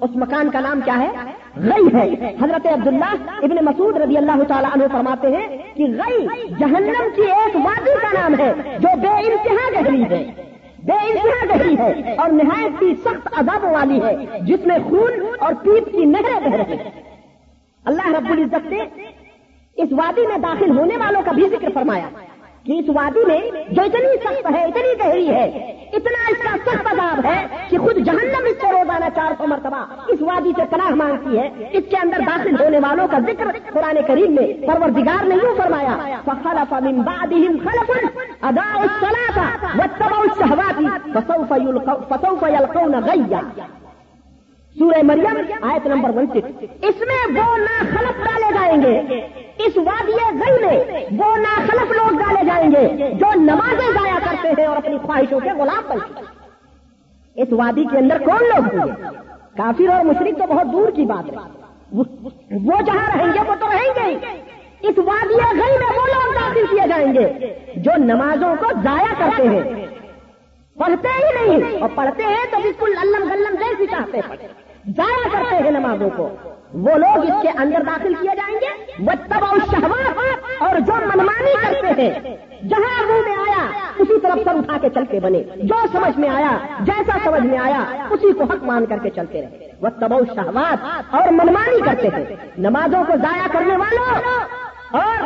اس مکان کا نام کیا ہے؟ غی ہے۔ حضرت عبداللہ ابن مسعود رضی اللہ تعالیٰ عنہ فرماتے ہیں کہ غی جہنم کی ایک وادی کا نام ہے جو بے انتہا گہری ہے۔ بے انتہا گہری ہے اور نہایت کی سخت عذاب والی ہے، جس میں خون اور پیپ کی نہریں بہ رہی ہیں۔ اللہ رب العزت نے اس وادی میں داخل ہونے والوں کا بھی ذکر فرمایا۔ اس وادی میں جو اتنی سخت ہے، اتنی گہری ہے، اتنا اس کا سخت عذاب ہے کہ خود جہنم اس کو روزانہ چار سو مرتبہ اس وادی سے پناہ مانگتی ہے۔ اس کے اندر داخل ہونے والوں کا ذکر قرآن کریم میں پروردگار نے یوں فرمایا، فخلف من بعدهم خلف اداء الصلاة واتبعوا الشهوات فسوف فسوف يلقون غيا۔ سورہ مریم، آیت نمبر ون سکس اس میں وہ ناخلف ڈالے جائیں گے۔ اس وادی گئی میں وہ ناخلف لوگ ڈالے جائیں گے جو نمازیں ضائع کرتے ہیں اور اپنی خواہشوں کے غلام بنتے ہیں اس وادی کے اندر کون لوگ ہوں گے کافر اور مشرق تو بہت دور کی بات ہے۔ وہ جہاں رہیں گے وہ تو رہیں گے۔ اس وادی گئی میں وہ لوگ داخل کیے جائیں گے جو نمازوں کو ضائع کرتے ہیں۔ پڑھتے ہی نہیں اور پڑھتے ہیں تو بالکل علم گلم جیسی چاہتے ضائع کرتے ہیں نمازوں کو۔ وہ لوگ اس کے اندر داخل کیے جائیں گے۔ وہ تب اور اور جو منمانی کرتے ہیں جہاں منہ میں آیا، اسی طرف سر اٹھا کے چلتے بنے۔ جو سمجھ میں آیا، جیسا سمجھ میں آیا، اسی کو حق مان کر کے چلتے رہے۔ وہ تب شہوات اور منمانی کرتے تھے۔ نمازوں کو ضائع کرنے والوں اور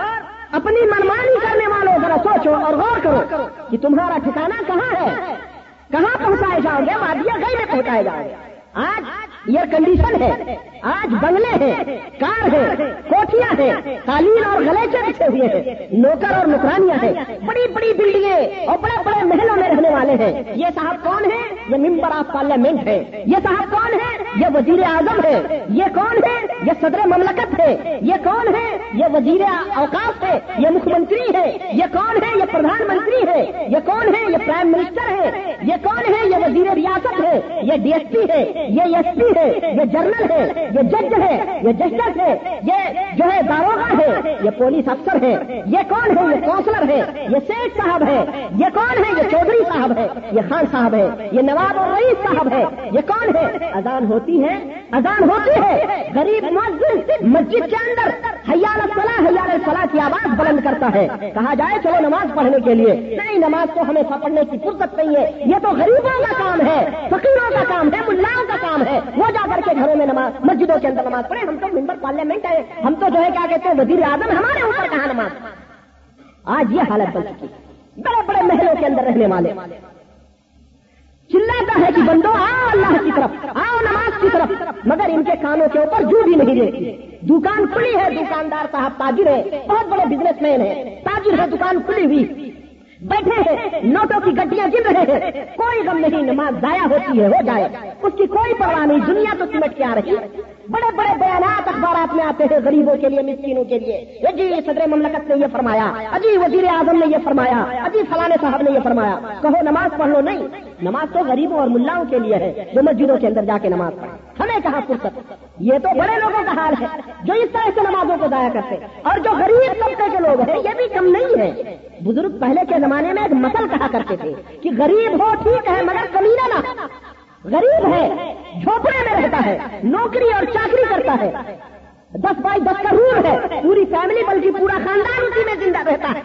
اپنی منمانی کرنے والوں ذرا سوچو اور غور کرو کہ تمہارا ٹھکانا کہاں ہے؟ کہاں پہنچائے جاؤ گے؟ وادیا گئی میں پہنچائے جاؤ گے؟ آج ایئر کنڈیشن ہے آج بنگلے ہیں کار ہے کوٹیاں ہیں قالین اور گلیچے بچے ہوئے ہیں نوکر اور نکرانیاں ہیں بڑی بڑی بلڈنگیں اور بڑے بڑے محلوں میں رہنے والے ہیں یہ صاحب کون ہے یہ ممبر آف پارلیمنٹ ہے یہ صاحب کون ہے یہ وزیر اعظم ہے یہ کون ہے یہ صدر مملکت ہے یہ کون ہے یہ وزیر اوقاف ہے یہ مکھ منتری ہے یہ کون ہے یہ پردھان منتری ہے یہ کون ہے یہ پرائم منسٹر ہے یہ کون ہے یہ وزیر ریاست ہے یہ ڈی ایس پی ہے یہ ایس پی ہے یہ جنرل ہے یہ جج ہے یہ جسٹس ہے یہ جو ہے داروغہ ہے یہ پولیس افسر ہے یہ کون ہے یہ کونسلر ہے یہ سیٹ صاحب ہے یہ کون ہے یہ چودھری صاحب ہے یہ خان صاحب ہے یہ نواب اور رئیس صاحب ہے یہ کون ہے اذان ہوتی ہے اذان ہوتی ہے۔ غریب مسجد مسجد کے اندر حیال فلاح حیال فلاح کی آواز بلند کرتا ہے۔ کہا جائے چلو نماز پڑھنے کے لیے۔ نہیں، نماز تو ہمیں پڑھنے کی فرصت نہیں ہے۔ یہ تو غریبوں کا کام ہے، فقیروں کا کام ہے، ملاؤں کا کام ہے۔ وہ جا کر کے گھروں میں نماز، مسجدوں کے اندر نماز پڑھے ہم تو ممبر پارلیمنٹ ہے ہم تو جو ہے، کیا کہتے ہیں، وزیر اعظم ہمارے اوپر کہاں نماز۔ آج یہ حالت بن چکی۔ بڑے بڑے محلوں کے اندر رہنے والے۔ چلاتا ہے کہ بندو آؤ اللہ کی طرف آؤ نماز کی طرف، مگر ان کے کانوں کے اوپر جو بھی نہیں دیتی دکان کھلی ہے، دکاندار صاحب تاجر ہے بہت بڑے بزنس مین ہے تاجر ہے دکان کھلی ہوئی۔ بیٹھے ہیں، نوٹوں کی گڈیاں گن رہے ہیں۔ کوئی غم نہیں، نماز ضائع ہوتی ہے، ہو جائے۔ اس کی کوئی پرواہ نہیں، دنیا تو سمٹ کے آ رہی ہے۔ بڑے بڑے بیانات اخبارات میں آتے ہیں غریبوں کے لیے، مسکینوں کے لیے۔ جی صدر مملکت نے یہ فرمایا۔ اجی وزیر اعظم نے یہ فرمایا۔ اجی فلانے صاحب نے یہ فرمایا۔ کہو، نماز پڑھ لو، نہیں۔ نماز تو غریبوں اور ملاؤں کے لیے ہے، جو مسجدوں کے اندر جا کے نماز پڑھے ہمیں کہاں فرصت؟ یہ تو بڑے لوگوں کا حال ہے، جو اس طرح سے نمازوں کو ضائع کرتے اور جو غریب طبقے کے لوگ ہیں، یہ بھی کم نہیں ہے۔ بزرگ پہلے کے زمانے میں ایک مسل کہا کرتے تھے کہ غریب ہو ٹھیک ہے، مگر کمینہ نہ۔ غریب ہے جھوپڑے میں رہتا ہے، نوکری اور چاکری کرتا ہے۔ دس بائی دس کا روم ہے، پوری فیملی بلکہ پورا خاندان اسی میں زندہ رہتا ہے۔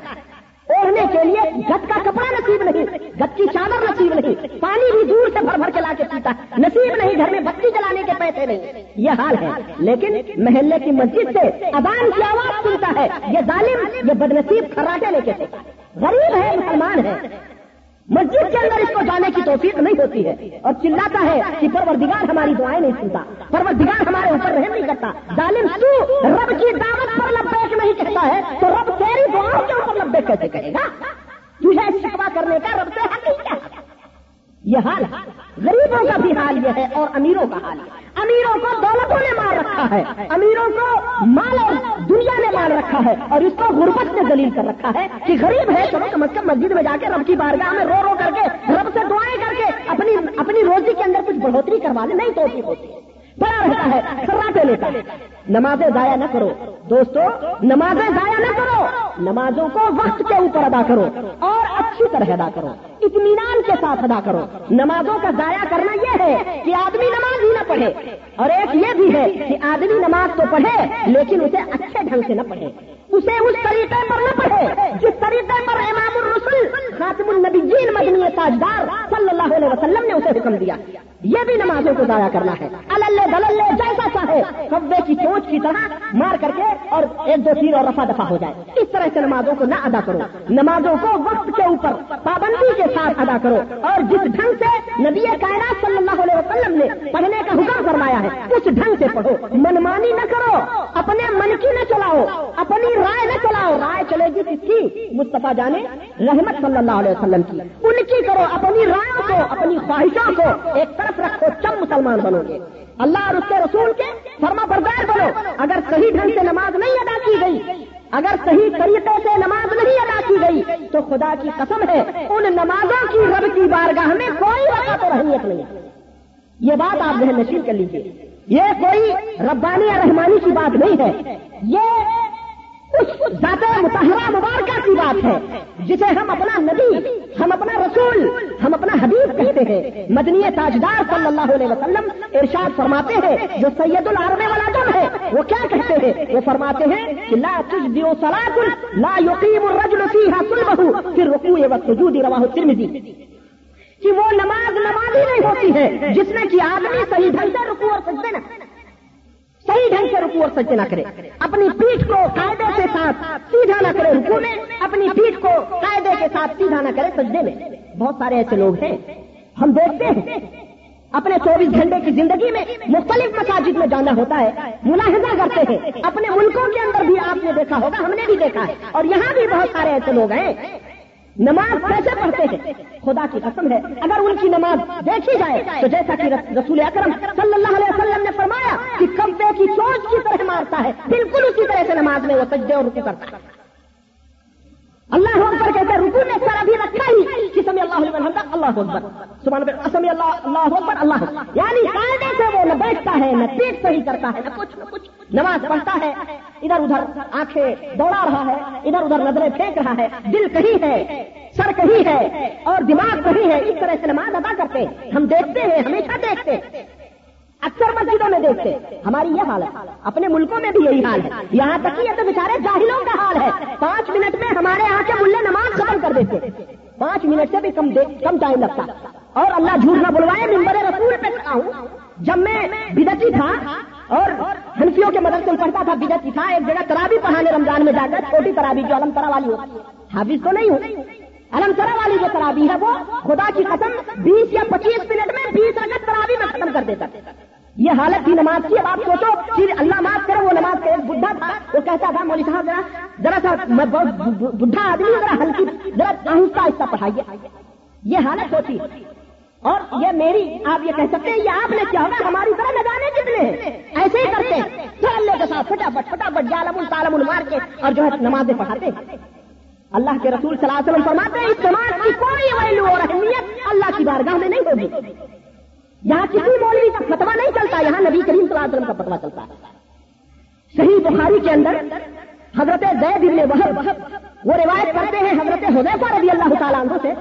اوڑھنے کے لیے گت کا کپڑا نصیب نہیں گت کی چادر نصیب نہیں، پانی بھی دور سے بھر بھر کے لا کے پیتا، نصیب نہیں گھر میں بتی جلانے کے پیسے نہیں۔ یہ حال ہے، لیکن محلے کی مسجد سے ابان کی آواز سنتا ہے، یہ ظالم، یہ بدنصیب خراٹے لے کے غریب ہے، مسلمان ہے۔ مسجد کے اندر اس کو جانے کی توفیق نہیں ہوتی ہے اور چلاتا ہے کہ پروردگار ہماری دعائیں نہیں سنتا، پروردگار ہمارے اوپر رحم نہیں کرتا۔ ظالم تو رب کی دعوت پر لبیک نہیں کہتا ہے، تو رب تیری دعاؤں کے اوپر لبیک کیسے کرے گا؟ تجھے شکوا کرنے کا رب سے حق نہیں کیا یہ حال ہے غریبوں کا بھی حال یہ ہے اور امیروں کا حال ہے۔ امیروں کو دولتوں نے مار رکھا ہے۔ امیروں کو مال اور دنیا نے مار رکھا ہے اور اس کو غربت نے دلیل کر رکھا ہے کہ غریب ہے تو کم از کم مسجد میں جا کے رب کی بارگاہ میں رو رو کر کے، رب سے دعائیں کر کے اپنی اپنی روزی کے اندر کچھ بڑھوتری کروا لے نہیں تو ہوتی بڑا رہتا ہے سراٹے لیتا۔ ہے نمازیں ضائع نہ کرو۔ دوستو، نمازیں ضائع نہ کرو۔ نمازوں کو وقت کے اوپر ادا کرو اور اچھی طرح ادا کرو۔ اطمینان کے ساتھ ادا کرو۔ نمازوں کا ضائع کرنا یہ ہے کہ آدمی نماز ہی نہ پڑھے۔ اور ایک یہ بھی ہے کہ آدمی نماز تو پڑھے، لیکن اسے اچھے ڈھنگ سے نہ پڑھے۔ اسے اس طریقے پر نہ پڑھے جس طریقے پر امام الرسول، خاتم النبیین، مدنی تاجدار صلی اللہ علیہ وسلم نے اسے حکم دیا۔ یہ بھی نمازوں کو ضائع کرنا ہے۔ اللہ دللے جیسا چاہے کبے کی چونچ کی طرح مار کر کے اور ایک دو تیر اور رفا دفا ہو جائے۔ اس طرح سے نمازوں کو نہ ادا کرو۔ نمازوں کو وقت کے اوپر پابندی کے ساتھ ادا کرو۔ اور جس ڈھنگ سے نبی کائنات صلی اللہ علیہ وسلم نے پڑھنے کا حکم فرمایا ہے، اس ڈھنگ سے پڑھو۔ منمانی نہ کرو، اپنے من کی نہ چلاؤ، اپنی رائے نہ چلاؤ۔ رائے چلے گی کس کی؟ مصطفیٰ جانے رحمت صلی اللہ علیہ وسلم کی۔ ان کی کرو، اپنی رائے کو، اپنی خواہشوں کو ایک طرف طرف رکھو چم مسلمان بنو گے۔ اللہ اور اس کے رسول کے فرما بردار بنو۔ اگر صحیح ڈھنگ سے نماز نہیں ادا کی گئی، اگر صحیح طریقے سے نماز نہیں ادا کی گئی، تو خدا کی قسم ہے، ان نمازوں کی رب کی بارگاہ میں کوئی وقت تو رہنیت نہیں یہ بات آپ ذہن نشین کر لیجیے یہ کوئی ربانی یا رحمانی کی بات نہیں ہے۔ یہ ذات متحرہ مبارکہ کی بات ہے، جسے ہم اپنا نبی، ہم اپنا رسول، ہم اپنا حبیب کہتے ہیں۔ مدنی تاجدار صلی اللہ علیہ وسلم ارشاد فرماتے ہیں، جو سید العرب والا جم ہے، وہ کیا کہتے ہیں؟ وہ فرماتے ہیں کہ لا تجدیو صلاة، لا یقیم الرجل فیہا قلبہو پھر رکوع و رواہ ترمزی کہ وہ نماز نمازی نہیں ہوتی ہے، جس میں کہ آدمی صحیح ڈھنگ سے رکوع اور سجدے نہ صحیح ڈھنگ سے رکو اور سجدے نہ کرے۔ اپنی پیٹھ کو قاعدے کے ساتھ سیدھا نہ کرے رکو میں، اپنی پیٹھ کو قاعدے کے ساتھ سیدھا نہ کرے سجدے میں۔ بہت سارے ایسے لوگ ہیں، ہم دیکھتے ہیں۔ اپنے چوبیس گھنٹے کی زندگی میں مختلف مساجد میں جانا ہوتا ہے، ملاحظہ کرتے ہیں۔ اپنے ملکوں کے اندر بھی آپ نے دیکھا ہوگا، ہم نے بھی دیکھا ہے۔ اور یہاں بھی بہت سارے ایسے لوگ ہیں۔ نماز کیسے پڑھتے ہیں؟ خدا کی قسم ہے، اگر ان کی نماز دیکھی جائے، تو جیسا کہ رسول اکرم صلی اللہ علیہ وسلم نے فرمایا کہ کمپے کی چوٹ کی طرح مارتا ہے، بالکل اسی طرح سے نماز میں وہ سجدے اور رکو کرتا ہے۔ اللہ اکبر کہتے ہیں رکو نے سر ابھی رکھا ہی کہ سمی اللہ علیہ وسلم اللہ اکبر۔ سبحان اللہ سمی اللہ اللہ اکبر، اللہ یعنی قاعدے سے وہ نہ بیٹھتا ہے، نہ پیٹ صحیح کرتا ہے، نہ کچھ نہ کچھ۔ نماز پڑھتا ہے، ادھر ادھر آنکھیں دوڑا رہا ہے، ادھر ادھر نظریں پھینک رہا ہے، دل کہیں ہے، سر کہیں ہے اور دماغ کہیں ہے، اس طرح سے نماز ادا کرتے ہیں۔ ہم دیکھتے ہیں، ہمیشہ دیکھتے اکثر مسجدوں میں دیکھتے ہماری یہ حال ہے، اپنے ملکوں میں بھی یہی حال ہے۔ یہاں تک کہ یہ تو بیچارے جاہلوں کا حال ہے۔ پانچ منٹ میں ہمارے یہاں کے ملے نماز ختم کر دیتے پانچ منٹ سے بھی کم کم ٹائم لگتا۔ اور اللہ جھوٹ نہ بلوائے ممبر رسول پہ کھڑا ہوں۔ جب میں بدتی تھا اور ہنسیوں کے مدد سے پڑھتا تھا بدتی تھا، ایک جگہ ترابی پڑھانے رمضان میں جا کر چھوٹی ترابی جو علم ترا والی ہوتی حافظ تو نہیں ہوں علم ترا والی جو ترابی ہے، وہ خدا کی قسم بیس یا پچیس منٹ میں بیس رقط ترابی میں ختم کر دیتا۔ یہ حالت تھی نماز کی، اب آپ سوچو، پھر اللہ معاف کرو، وہ نماز کا ایک بڈھا تھا۔ وہ کہتا تھا، مولوی صاحب، ذرا ذرا سا میں بہت بڈھا آدمی ذرا ہلکی ذرا آہستہ آہستہ پڑھائیے۔ یہ حالت ہوتی۔ اور یہ میری، آپ یہ کہہ سکتے ہیں، یہ آپ نے کیا ہوگا، ہماری طرح نہ جانے کتنے ایسے ہی کرتے ہیں۔ اللہ کے ساتھ فٹافٹ فٹافٹ جالم تالم مار کے اور جو ہے نمازیں پڑھاتے ہیں۔ اللہ کے رسول صلی اللہ علیہ وسلم فرماتے ہیں، اس نماز کی کوئی ویلو اور اہمیت اللہ کی بارگاہ میں نہیں ہوگی۔ یہاں کسی مولوی کا فتوا نہیں چلتا، یہاں نبی کریم صلی اللہ علیہ وسلم کا فتوا چلتا ہے۔ صحیح بخاری کے اندر حضرت زید ابن وحب وہ روایت کرتے ہیں، حضرت حذیفہ رضی اللہ تعالیٰ عنہ سے۔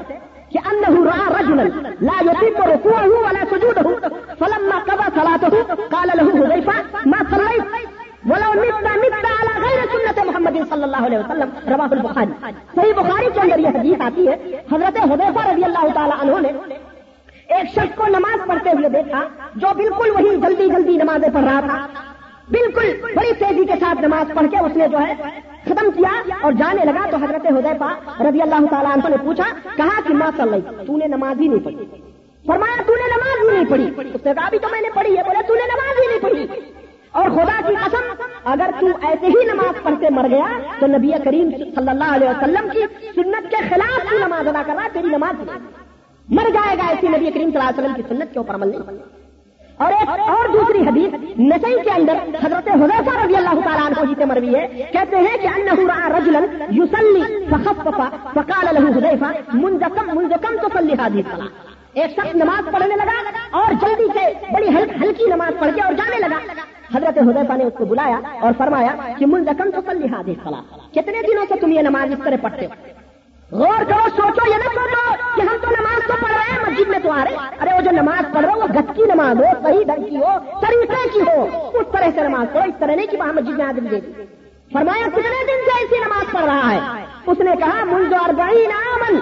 کہ انه راى رجلا لا يتم ركوعه ولا سجوده. فلما قضى صلاته، قال له حذيفه ما صليت؟ ولو مت مت على غير سنة محمد صلی اللہ علیہ وسلم. رواه البخاری صحیح بخاری کے اندر یہ حدیث آتی ہے، حضرت حذیفہ رضی اللہ تعالی عنہ نے ایک شخص کو نماز پڑھتے ہوئے دیکھا، جو بالکل وہی جلدی جلدی نمازیں پڑھ رہا تھا۔ بالکل بڑی تیزی کے ساتھ نماز پڑھ کے اس نے جو ہے ختم کیا اور جانے لگا تو حضرت حدیفہ رضی اللہ تعالیٰ عنہ نے پوچھا، کہا کہ ماں صلی تو نے نماز ہی نہیں پڑھی۔ فرمایا تو نے نماز ہی نہیں پڑھی۔ اس نے کہا بھی تو میں نے پڑھی ہے، بولے تو نے نماز ہی نہیں پڑھی۔ اور خدا کی قسم، اگر تو ایسے ہی نماز پڑھتے مر گیا تو نبی کریم صلی اللہ علیہ وسلم کی سنت کے خلاف کی نماز ادا کر رہا تیری نماز مر جائے گا ایسی نبی کریم صلی اللہ علیہ وسلم کی سنت کے اوپر عمل نہیں۔ اور ایک اور دوسری حدیث نسائی کے اندر حضرت حضیفہ رضی اللہ تعالیٰ عنہ جیتے مروی ہے۔ کہتے ہیں کہ انہو رعا رجلا یسلی فخففا فقال له حضیفہ منجکم منجکم تصلی حدیث صلاح ایک شخص نماز پڑھنے لگا اور جلدی سے بڑی ہلکی نماز پڑھ کے اور جانے لگا۔ حضرت حضیفہ نے اس کو بلایا اور فرمایا کہ منجکم تصلی حدیث صلاح کتنے دنوں سے تم یہ نماز اس طرح پڑھتے ہو؟ غور کرو، سوچو، یہ نہ سوچو کہ ہم تو نماز تو پڑھ رہے ہیں، مسجد میں تو آ رہے ارے، وہ جو نماز پڑھ رہے ہو وہ گت کی نماز ہو صحیح ڈھنگ کی ہو طریقے کی ہو، اس طرح سے نماز پڑھو، اس طرح نہیں کہ وہاں مسجد میں آدمی دے دی فرمایا، کتنے دن سے ایسی نماز پڑھ رہا ہے؟ اس نے کہا منظور اربعین عامن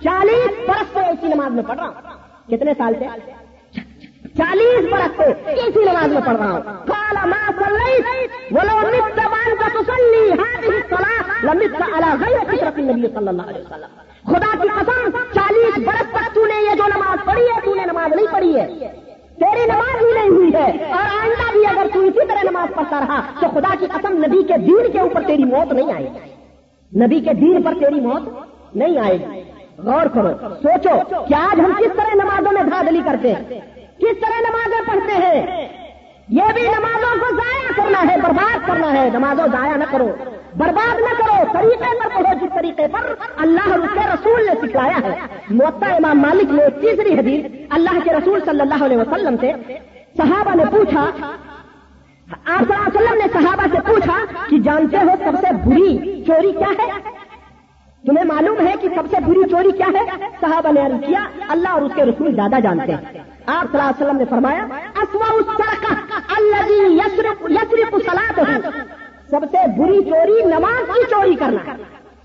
چالیس برس سے ایسی نماز میں پڑھ رہا ہوں۔ کتنے سال سے؟ چالیس برس سے اسی نماز میں پڑھ رہا ہوں۔ کالا ماں بولو مت زبان کا تسلی لمت اللہ غیر فطرت نبی صلی اللہ علیہ وسلم۔ خدا کی قسم، چالیس برس تک تو نے یہ جو نماز پڑھی ہے، تو نے نماز نہیں پڑھی ہے۔ تیری نماز ہی نہیں ہوئی ہے۔ اور آئندہ بھی اگر تو اسی طرح نماز پڑھتا رہا، تو خدا کی قسم نبی کے دین کے اوپر تیری موت نہیں آئے گی۔ نبی کے دین پر تیری موت نہیں آئے گی۔ غور کرو، سوچو کہ آج ہم کس طرح نمازوں میں دھاندلی کرتے ہیں؟ کس طرح نمازیں پڑھتے ہیں؟ یہ بھی نمازوں کو ضائع کرنا ہے، برباد کرنا ہے۔ نمازوں ضائع نہ کرو، برباد نہ کرو۔ طریقے پر پڑھو، جس طریقے پر اللہ اور اس کے رسول نے سکھلایا ہے۔ موتا امام مالک نے تیسری حدیث اللہ کے رسول صلی اللہ علیہ وسلم سے صحابہ نے پوچھا، آپ صلی اللہ علیہ وسلم نے صحابہ سے پوچھا کہ جانتے ہو سب سے بری چوری کیا ہے؟ تمہیں معلوم ہے کہ سب سے بری چوری کیا ہے؟ صحابہ نے عرض کیا، اللہ اور اس کے رسول زیادہ جانتے ہیں۔ آپ صلی اللہ علیہ وسلم نے فرمایا یسرف سلاد سب سے بری چوری نماز کی چوری کرنا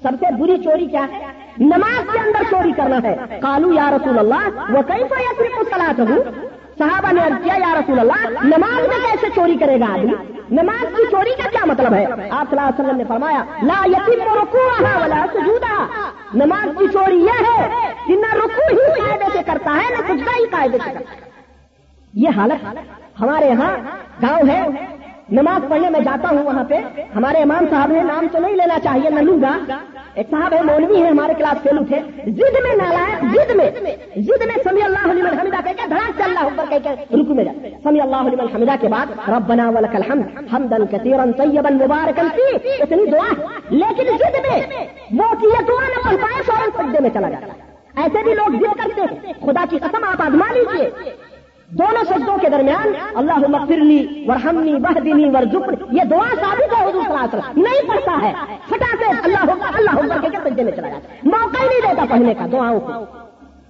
سب سے بری چوری کیا ہے؟ نماز کے اندر چوری کرنا ہے۔ کالو یا رسول اللہ وہ کہیں پر یسرف سلاد ہوں صحابہ نے کیا، یا رسول اللہ، نماز میں کیسے چوری کرے گا آدمی؟ نماز کی چوری کا کیا مطلب ہے؟ آپ صلی اللہ علیہ وسلم نے فرمایا، لا یتیم رکو والا سجودا نماز کی چوری یہ ہے کہ نہ رکو ہی قاعدے سے کرتا ہے، نہ سجدہ ہی قاعدے سے کرتا ہے۔ یہ حالت ہمارے یہاں گاؤں ہے۔ نماز پڑھنے میں جاتا ہوں وہاں پہ، ہمارے امام صاحب نے نام تو نہیں لینا چاہیے نہ لوں گا۔ ایک صاحب ہے، مولوی ہے ہمارے کلاس فیلو تھے۔ جد میں نالا جد میں جد میں، سمی اللہ علیہ حمیدہ کہہ کے دھڑاک سے اللہ اوپر کہہ کے رکو میں جا سمی اللہ علیہ حمیدہ کے بعد، ربنا ولک الحمد، حمدا کثیرا، طیبا، مبارکا فی، اتنی دعا۔ لیکن جد میں، وہ کی دعا نہ پڑھ پائے، فوراً سجدے میں چلا جاتا۔ ایسے بھی لوگ ضد کرتے ہیں۔ خدا کی قسم، آپ آزما لیجیے دونوں سجدوں کے درمیان اللہ مفرلی ورحمنی بہدنی ورزقنی، یہ دعا ثابت ہے حضور صلی اللہ علیہ وسلم۔ نہیں پڑھتا ہے۔ فٹا سے اللہ ہوگا اللہ ہوگا کے سجدے میں چلا جاتا موقع ہی نہیں دیتا پڑھنے کا دعاؤں کو۔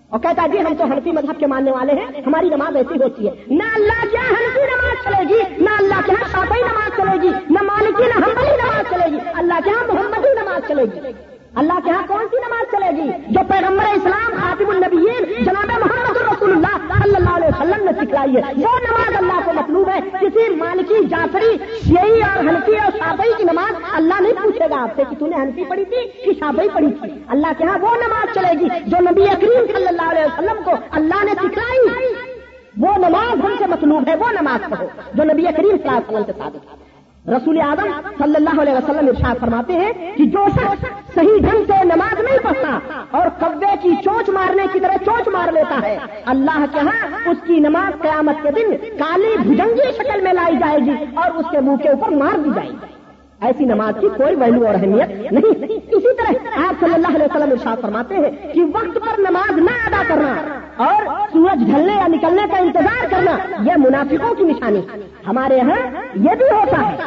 اور کہتا جی ہم تو ہنفی مذہب کے ماننے والے ہیں، ہماری نماز ایسی ہوتی ہے۔ نہ اللہ کیا ہنفی نماز چلے گی، نہ اللہ کے یہاں شافی نماز چلے گی، نہ مالکی نہ حنبلی نماز چلے گی، اللہ کے یہاں محمدی نماز چلے گی۔ اللہ کے ہاں کون سی نماز چلے گی؟ جو پیغمبر اسلام خاطب النبیین، جناب محمد رسول اللہ صلی اللہ علیہ وسلم نے سکھلائی ہے۔ وہ نماز اللہ کو مطلوب ہے۔ کسی مالکی، جعفری، شیعی اور ہنفی اور شابئی کی نماز اللہ نہیں پوچھے گا آپ سے کہ تھی ہنفی پڑھی تھی کہ شابئی پڑھی تھی۔ اللہ کے ہاں وہ نماز چلے گی جو نبی اکریم صلی اللہ علیہ وسلم کو اللہ نے سکھلائی۔ وہ نماز ہم سے مطلوب ہے، وہ نماز پڑھو۔ جو نبی کریم صلی اللہ علیہ وسلم سے ثابت رسول اعظم صلی اللہ علیہ وسلم ارشاد فرماتے ہیں کہ جو شخص صحیح ڈھنگ سے نماز نہیں پڑھتا اور کبے کی چونچ مارنے کی طرح چونچ مار لیتا ہے، اللہ کے ہاں اس کی نماز قیامت کے دن کالی بھجنگی شکل میں لائی جائے گی اور اس کے منہ کے اوپر مار دی جائے گی۔ ایسی نماز کی کوئی ویلو اور اہمیت نہیں۔ اسی طرح آپ صلی اللہ علیہ وسلم ارشاد فرماتے ہیں کہ وقت پر نماز نہ ادا کرنا اور سورج ڈھلنے یا نکلنے کا انتظار کرنا، یہ منافقوں کی نشانی۔ ہمارے یہاں یہ بھی ہوتا ہے۔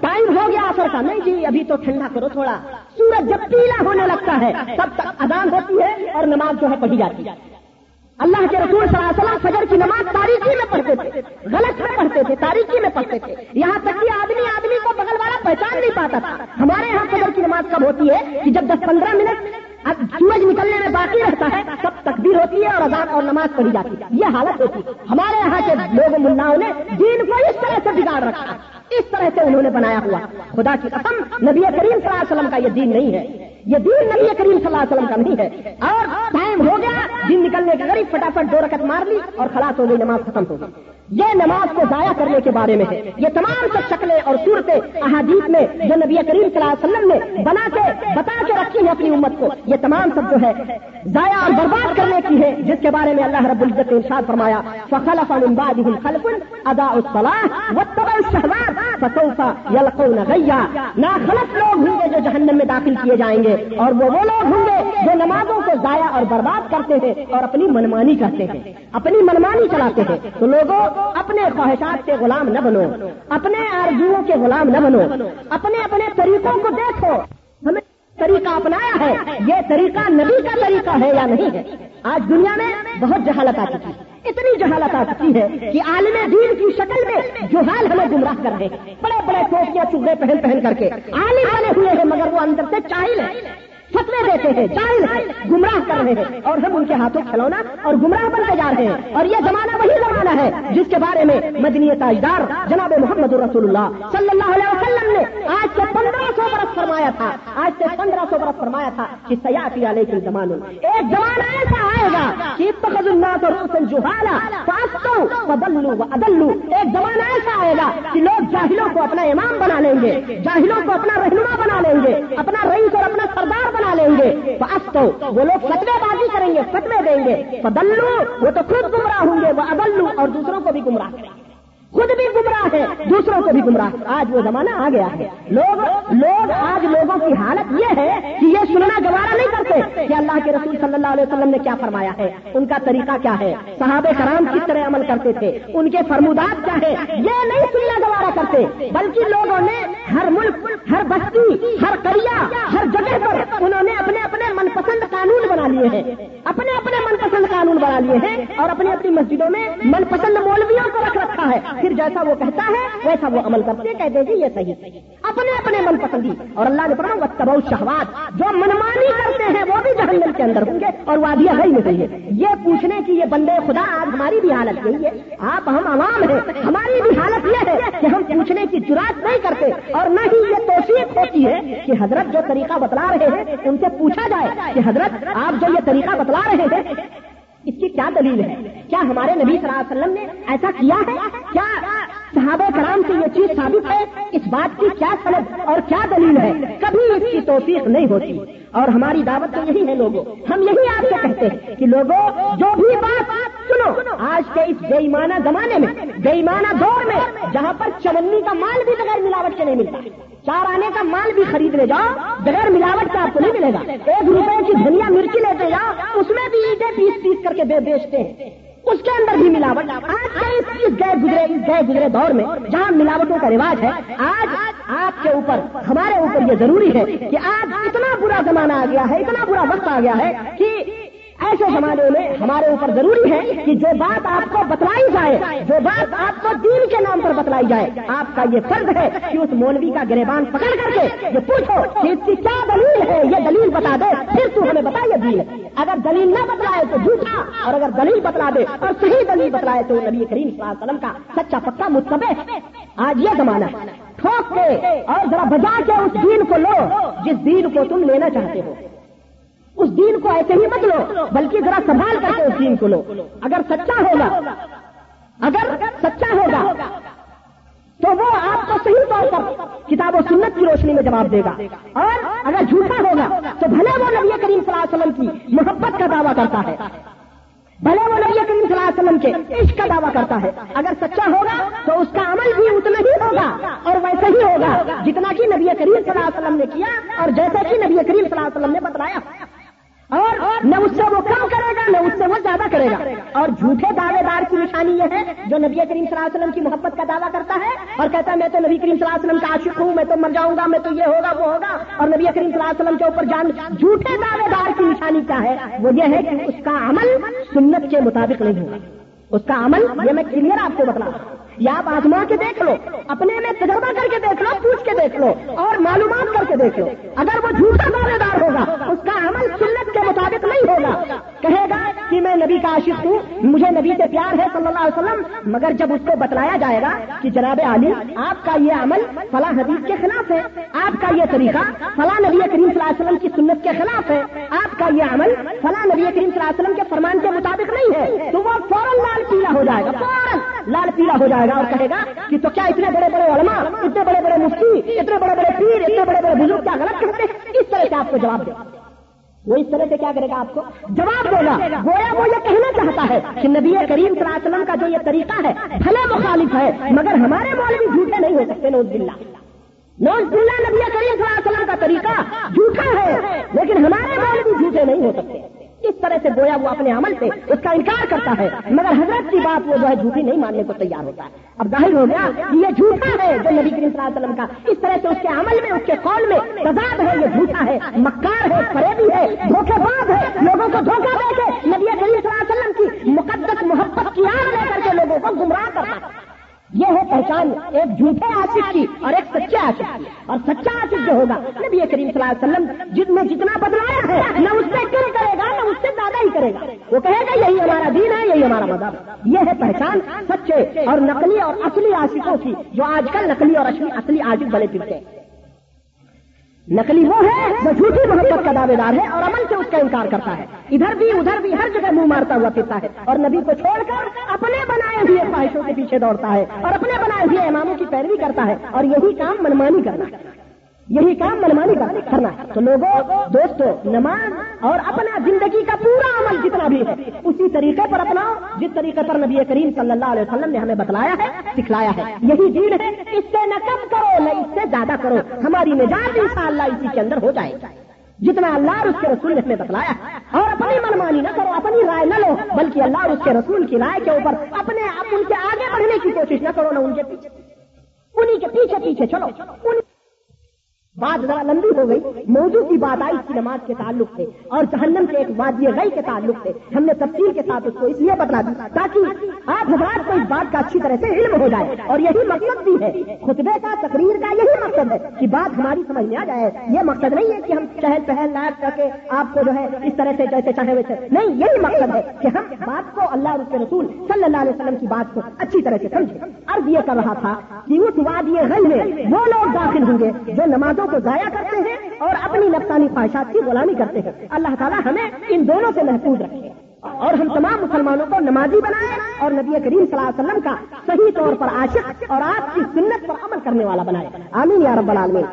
ٹائم ہو گیا آفر کا۔ نہیں جی ابھی تو ٹھنڈا کرو تھوڑا۔ سورج جب پیلا ہونے لگتا ہے، تب تک ادان ہوتی ہے اور نماز جو ہے پڑھی جاتی ہے۔ اللہ کے رسول صلی اللہ علیہ وسلم فجر کی نماز تاریخی میں پڑھتے تھے، غلط میں پڑھتے تھے، تاریخی میں پڑھتے تھے۔ یہاں تک کہ آدمی آدمی کو بغل والا پہچان نہیں پاتا تھا۔ ہمارے یہاں فجر کی نماز کب ہوتی ہے کہ جب دس پندرہ منٹ سورج نکلنے میں باقی رہتا ہے، تب تقدیر ہوتی ہے اور اذان اور نماز پڑھی جاتی ہے۔ یہ حالت ہوتی ہے۔ ہمارے یہاں کے لوگ ملاؤں نے دین کو اس طرح سے بگاڑ رکھا، اس طرح سے انہوں نے بنایا ہوا۔ خدا کی قسم، نبی کریم صلی اللہ علیہ وسلم کا یہ دین نہیں ہے۔ یہ دین نبی کریم صلی اللہ علیہ وسلم کا نہیں ہے۔ اور ٹائم ہو گیا دن نکلنے کے غریب فٹافٹ دو رکعت مار لی اور خلاص ہو گئی، نماز ختم ہو گئی۔ یہ نماز کو ضائع کرنے کے بارے میں ہے۔ یہ تمام سب شکلیں اور صورتیں احادیث میں جو نبی کریم صلی اللہ علیہ وسلم نے بنا کے، بتا کے رکھی ہے اپنی امت کو، یہ تمام سب جو ہے ضائع اور برباد کرنے کی ہے جس کے بارے میں اللہ رب العزت نے ارشاد فرمایا، فخلف من بعدهم خلف ادا الصلاح واتبعوا الشهوات فسوف يلقون غيا۔ نا خلف لوگ ہوں گے جو جہنم میں داخل کیے جائیں گے۔ اور وہ وہ لوگ ہوں گے جو نمازوں کو ضائع اور برباد کرتے ہیں اور اپنی منمانی کرتے ہیں، اپنی منمانی چلاتے ہیں۔ تو لوگوں، اپنے خواہشات کے غلام نہ بنو، اپنے آرزوؤں کے غلام نہ بنو، اپنے اپنے طریقوں کو دیکھو۔ ہمیں طریقہ اپنایا ہے، یہ طریقہ نبی کا طریقہ ہے یا نہیں؟ ہے آج دنیا میں بہت جہالت آ چکی۔ ہے اتنی جہالت آ سکتی ہے کہ عالم دین کی شکل میں جو حال ہمیں گمراہ کر رہے ہیں بڑے بڑے ٹوپیاں چوبے پہن پہن کر کے۔ عالم بنے ہوئے ہیں مگر وہ اندر سے چاہیے ہے فتوے دیتے ہیں جائل ہے گمراہ کر رہے ہیں اور ہم ان کے ہاتھوں کھلونا اور گمراہ بنتے جا رہے ہیں۔ اور یہ زمانہ وہی زمانہ ہے جس کے بارے میں مدنی تاجدار جناب محمد رسول اللہ صلی اللہ علیہ وسلم نے آج سے پندرہ سو برس فرمایا تھا۔ آج سے پندرہ سو برس فرمایا تھا کہ سیاسی علیہ کے زمانے ایک زمانہ ایسا آئے گا کہ اتخذ الناس رؤسا جہالا فاستو وضلوا وادلوا ایک زمانہ ایسا آئے گا کہ لوگ جاہلوں کو اپنا امام بنا لیں گے، جاہلوں کو اپنا رہنما بنا لیں گے، اپنا رئیس اور اپنا سردار بنا بنا لیں گے۔ تو وہ لوگ فتوے بازی کریں گے فتوے دیں گے۔ بدلو وہ تو خود گمراہ ہوں گے، وہ ادلو اور دوسروں کو بھی گمراہ کریں گے۔ خود بھی گمراہ ہے، دوسروں کو بھی گمراہ۔ آج وہ زمانہ آ گیا ہے۔ لوگ لوگ آج لوگوں کی حالت یہ ہے کہ یہ سننا گوارا نہیں کرتے کہ اللہ کے رسول صلی اللہ علیہ وسلم نے کیا فرمایا ہے۔ ان کا طریقہ کیا ہے؟ صحابہ کرام کس طرح عمل کرتے تھے؟ ان کے فرمودات کیا ہے یہ نہیں سننا گوارا کرتے، بلکہ لوگوں نے ہر ملک، ہر بستی، ہر کریا ہر جگہ پر انہوں نے اپنے اپنے من پسند قانون بنا لیے ہیں۔ اپنے اپنے من پسند قانون بنا لیے ہیں اور اپنی اپنی مسجدوں میں من پسند مولویوں کو رکھ رکھا ہے۔ پھر جیسا وہ کہتا ہے، ویسا وہ عمل کرتے کہتے ہیں جی، یہ صحیح۔ اپنے اپنے من پسندی اور اللہ نے پڑھا وہ تبو شہوات جو منمانی کرتے ہیں، وہ بھی جہنم کے اندر ہوں گے اور وادیا گئی میں چاہیے یہ پوچھنے کی یہ بندے خدا، آج ہماری بھی حالت یہی ہے۔ آپ ہم عوام ہیں، ہماری بھی حالت یہ ہے کہ ہم پوچھنے کی جرات نہیں کرتے اور نہ ہی یہ توثیق ہوتی ہے کہ حضرت جو طریقہ بتلا رہے ہیں، ان سے پوچھا جائے کہ حضرت، آپ جو یہ طریقہ بتلا رہے ہیں اس کی کیا دلیل ہے؟ کیا ہمارے نبی صلی اللہ علیہ وسلم نے ایسا کیا ہے؟ کیا صحابہ کرام سے یہ چیز ثابت ہے؟ اس بات کی کیا سلب اور کیا دلیل ہے؟ کبھی اس کی توفیق نہیں ہوتی۔ اور ہماری دعوت تو یہی ہے لوگوں۔ ہم یہی آپ سے کہتے ہیں کہ لوگوں، جو بھی بات سنو، آج کے اس بےمانہ زمانے میں بےمانہ دور میں، جہاں پر چمنی کا مال بھی بغیر ملاوٹ کے نہیں ملتا۔ چار آنے کا مال بھی خرید لے جاؤ، بغیر ملاوٹ کا آپ کو نہیں ملے گا۔ ایک روپے کی دھنیا مرچی لیتے جاؤ، اس میں بھی اینٹیں پیس پیس کر کے بیچتے ہیں۔ اس کے اندر بھی ملاوٹ۔ آج کے اس گئے گزرے اس گئے گزرے دور میں جہاں ملاوٹوں کا رواج ہے، آج آپ کے اوپر، ہمارے اوپر یہ ضروری ہے کہ آج اتنا برا زمانہ آ گیا ہے، اتنا برا وقت آ گیا ہے کہ ایسے زمانے میں ہمارے اوپر ضروری ہے کہ جو بات آپ کو بتلائی جائے، جو بات آپ کو دین کے نام پر بتلائی جائے، آپ کا یہ فرض ہے کہ اس مولوی کا گریبان پکڑ کر کے یہ پوچھو کہ اس کی کیا دلیل ہے؟ یہ دلیل بتا دے، پھر تو ہمیں بتا یہ دین اگر دلیل نہ بتلائے تو جھوٹا، اور اگر دلیل بتلا دے اور صحیح دلیل بتلائے تو نبی کریم صلی اللہ علیہ وسلم کا سچا پکا مطلب متبع آج یہ زمانہ ٹھوک کے اور ذرا بجا کے اس دین کو لو جس دین کو تم لینا چاہتے ہو۔ اس دین کو ایسے ہی مت لو بلکہ ذرا سنبھال کر کے اس دین کو لو۔ اگر سچا ہوگا، اگر سچا ہوگا، تو وہ آپ کو صحیح طور پر کتاب و سنت کی روشنی میں جواب دے گا۔ اور اگر جھوٹا ہوگا، تو بھلے وہ نبی کریم صلی اللہ علیہ وسلم کی محبت کا دعویٰ کرتا ہے۔ بھلے وہ نبی کریم صلی اللہ علیہ وسلم کے عشق کا دعویٰ کرتا ہے۔ اگر سچا ہوگا، تو اس کا عمل بھی اتنا ہی ہوگا اور ویسے ہی ہوگا جتنا کہ نبی کریم صلی اللہ علیہ وسلم نے کیا اور جیسا کہ نبی کریم صلی اللہ علیہ وسلم نے بتلایا۔ اور نہ اس سے وہ کم کرے گا، نہ اس سے وہ زیادہ کرے گا۔ اور جھوٹے دعوے دار کی نشانی یہ ہے جو نبی کریم صلی اللہ علیہ وسلم کی محبت کا دعویٰ کرتا ہے اور کہتا ہے، میں تو نبی کریم صلی اللہ علیہ وسلم کا عاشق ہوں، میں تو مر جاؤں گا، میں تو یہ ہوگا، وہ ہوگا۔ اور نبی کریم صلی اللہ علیہ وسلم کے اوپر جان جھوٹے دعوے دار کی نشانی کیا ہے؟ وہ یہ ہے کہ اس کا عمل سنت کے مطابق نہیں ہوگا۔ اس کا عمل یہ میں کلیئر آپ کو بتلا یا آپ آزما کے دیکھ لو، اپنے میں تجربہ کر کے دیکھ لو، پوچھ کے دیکھ لو اور معلومات کر کے دیکھ لو۔ اگر وہ جھوٹا دعوے دار ہوگا، اس کا عمل سنت کے مطابق نہیں ہوگا۔ کہے گا کہ میں نبی کا عاشق ہوں، مجھے نبی سے پیار ہے صلی اللہ علیہ وسلم، مگر جب اس کو بتلایا جائے گا کہ جناب علی آپ کا یہ عمل فلاں حدیث کے خلاف ہے، آپ کا یہ طریقہ فلاں نبی کریم صلی اللہ علیہ وسلم کی سنت کے خلاف ہے، آپ کا یہ عمل فلاں نبی کریم صلی اللہ علیہ وسلم کے فرمان کے مطابق نہیں ہے۔ تو وہ فوراً لال پیلا ہو جائے گا، فوراً لال پیلا ہو جائے گا۔ اور کہے گا کہ تو کیا اتنے بڑے بڑے علماء، اتنے بڑے بڑے مفتی، اتنے بڑے بڑے پیر، اتنے بڑے بڑے بزرگ کیا غلط کہتے ہیں؟ اس طرح سے آپ کو جواب دے وہ اس طرح سے کیا کرے گا آپ کو؟ جواب دے گا۔ گویا وہ یہ کہنا چاہتا ہے کہ نبی کریم صلی اللہ علیہ وسلم کا جو یہ طریقہ ہے بھلے مخالف ہے، مگر ہمارے مولوی جھوٹے نہیں ہو سکتے نوز بلّہ نوز بلّہ نبی کریم صلی اللہ علیہ وسلم کا طریقہ جھوٹا ہے، لیکن ہمارے مولوی جھوٹے نہیں ہو سکتے۔ اس طرح سے گویا وہ اپنے عمل سے اس کا انکار کرتا ہے، مگر حضرت کی بات وہ جو ہے جھوٹی نہیں ماننے کو تیار ہوتا ہے۔ اب ظاہر ہو گیا کہ یہ جھوٹا ہے جو نبی کریم صلی اللہ علیہ وسلم کا۔ اس طرح سے اس کے عمل میں، اس کے قول میں تضاد ہے، یہ جھوٹا ہے، مکار ہے، فریبی ہے دھوکے باز ہے۔ لوگوں کو دھوکہ دے کے نبی کریم صلی اللہ علیہ وسلم کی مقدس محبت کی آگ لے کر کے لوگوں کو گمراہ کرتا ہے۔ یہ ہے پہچان، ایک جھوٹے عاشق کی اور ایک سچے عاشق کی۔ اور سچا عاشق جو ہوگا، نبی کریم صلی اللہ علیہ وسلم جن میں جتنا بدلایا ہے، نہ اس سے کم کرے گا، نہ اس سے زیادہ ہی کرے گا۔ وہ کہے گا، یہی ہمارا دین ہے، یہی ہمارا مذہب۔ یہ ہے پہچان سچے اور نقلی اور اصلی عاشقوں کی، جو آج کل نقلی اور اصلی اصلی عاشق بنے پھرتے ہیں۔ نقلی وہ ہے جو جھوٹی محبت کا دعوے دار ہے اور امن سے اس کا انکار کرتا ہے۔ ادھر بھی ادھر بھی، ہر جگہ منہ مارتا ہوا پھرتا ہے اور نبی کو چھوڑ کر اپنے بنائے ہوئے خواہشوں کے پیچھے دوڑتا ہے اور اپنے بنائے ہوئے اماموں کی پیروی کرتا ہے اور یہی کام منمانی کرنا۔ ہے یہی کام منمانی کرنا ہے۔ تو لوگوں دوستو، نماز اور اپنا زندگی کا پورا عمل جتنا بھی ہے، اسی طریقے پر اپناؤ، جس طریقے پر نبی کریم صلی اللہ علیہ وسلم نے ہمیں بتلایا ہے، سکھلایا ہے۔ یہی دین ہے، اس سے نہ کم کرو، نہ اس سے زیادہ کرو۔ ہماری نجات ان شاء اللہ اسی کے اندر ہو جائے جتنا اللہ اور اس کے رسول نے ہمیں بتلایا اور اپنی منمانی نہ کرو، اپنی رائے نہ لو، بلکہ اللہ اور اس کے رسول کی رائے کے اوپر اپنے ان کے آگے بڑھنے کی کوشش نہ کرو، نہ ان کے پیچھے۔ انہیں کے پیچھے پیچھے چلو۔ بات ذرا لمبی ہو گئی۔ موضوع کی بات آئی کی نماز کے تعلق سے اور جہنم کے ایک وادی غی کے تعلق سے۔ ہم نے تفصیل کے ساتھ اس کو اس لیے بتلا دی تاکہ آپ حضرات کو اس بات کا اچھی طرح سے علم ہو جائے۔ اور یہی مقصد بھی ہے۔ خطبے کا تقریر کا یہی مقصد ہے کہ بات ہماری سمجھ میں آ جائے۔ یہ مقصد نہیں ہے کہ ہم چہل پہل لائب کر کے آپ کو جو ہے اس طرح سے جیسے چاہے ویسے۔ نہیں، یہی مقصد ہے کہ ہم بات کو اللہ کے رسول صلی اللہ علیہ وسلم کی بات کو اچھی طرح سے سمجھیں۔ عرض یہ کر رہا تھا کہ اس وادی غی میں وہ لوگ داخل ہوں گے جو نمازوں کو ضائع کرتے ہیں اور اپنی نفسانی خواہشات کی غلامی کرتے ہیں۔ اللہ تعالیٰ ہمیں ان دونوں سے محفوظ رکھے۔ اور ہم تمام مسلمانوں کو نمازی بنائے اور نبی کریم صلی اللہ علیہ وسلم کا صحیح طور پر عاشق اور آپ کی سنت پر عمل کرنے والا بنائے۔ آمین یا رب العالمین۔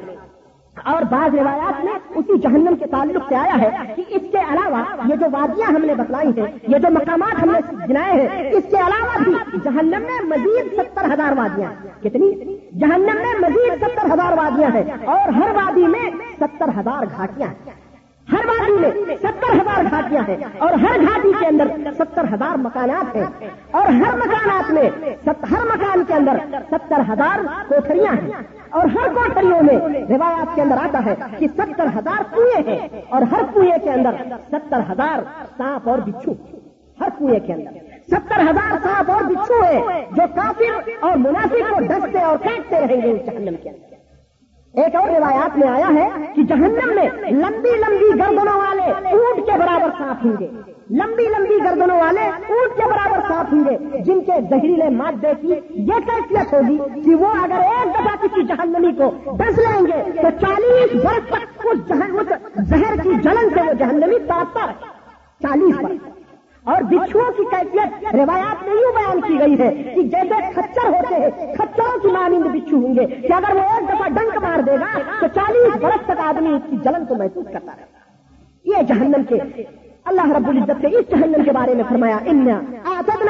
اور بعض روایات میں اسی جہنم کے تعلق سے آیا ہے کہ اس کے علاوہ یہ جو وادیاں ہم نے بتلائی ہیں، یہ جو مقامات ہم نے گنائے ہیں، اس کے علاوہ بھی جہنم میں مزید ستر ہزار وادیاں۔ کتنی؟ جہنم میں مزید ستر ہزار وادیاں ہیں اور ہر وادی میں ستر ہزار گھاٹیاں ہیں۔ ہر وادی میں ستر ہزار گھاٹیاں ہیں اور ہر گھاٹی کے اندر ستر ہزار مکانات ہیں۔ اور ہر مکانات میں ہر مکان کے اندر ستر ہزار کوٹریاں ہیں۔ اور ہر کوٹریوں میں روایات کے اندر آتا ہے کہ ستر ہزار کنویں ہیں اور ہر کنویں کے اندر ستر ہزار سانپ اور بچھو۔ ہر کنویں کے اندر۔ ستر ہزار سانپ اور بچھو ہیں جو کافر اور منافق کو ڈستے اور کاٹتے رہیں گے اس جہنم کے اندر۔ ایک اور روایات میں آیا ہے کہ جہنم میں لمبی لمبی گردنوں والے اونٹ کے برابر سانپ ہوں گے۔ لمبی لمبی گردنوں والے اونٹ کے برابر ساتھ ہوں گے۔ جن کے زہریلے مادے کی یہ کیفیت ہوگی کہ وہ اگر ایک دفعہ کسی جہنمی کو ڈس لیں گے تو چالیس برس تک اس زہر کی جلن سے وہ جہنمی تڑپتا رہے۔ چالیس برس۔ اور بچھوؤں کی کیفیت روایات میں یوں بیان کی گئی ہے کہ جیسے کچر ہوتے ہیں کچروں کی مانند بچھو ہوں گے کہ اگر وہ ایک دفعہ ڈنک مار دے گا تو چالیس برس تک آدمی اس کی جلن کو محسوس کرتا رہتا یہ جہنم کے اللہ رب العزت نے اس جہنم کے بارے میں فرمایا ان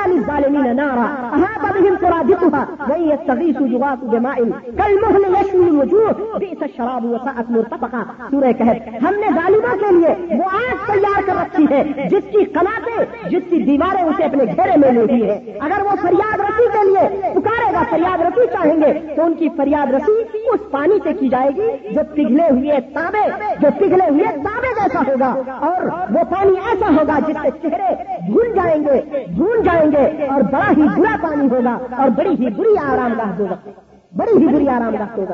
للظالمین نارا احاط بهم سرادقها وان يستغيثوا يغاثوا بماء كالمهل يشوي الوجوه بئس الشراب وساءت مرتفقا سورہ کہف، ہم نے ظالموں کے لیے وہ آگ تیار کر رکھی ہے، جس کی قناتیں جس کی دیواریں اسے اپنے گھیرے میں لے ہوئی ہے اگر وہ فریاد رسی کے لیے پکارے گا، فریاد رسی چاہیں گے، تو ان کی فریاد رسی اس پانی سے کی جائے گی جو پگھلے ہوئے تابے، جو پگھلے ہوئے تابے جیسا ہوگا۔ اور وہ پانی ایسا ہوگا جس کے چہرے بھول جائیں گے، بھول جائیں گے اور بڑا ہی برا پانی ہوگا اور بڑی ہی بری آرام گاہ ہوگا۔ بڑی ہی بری آرام گاہ دو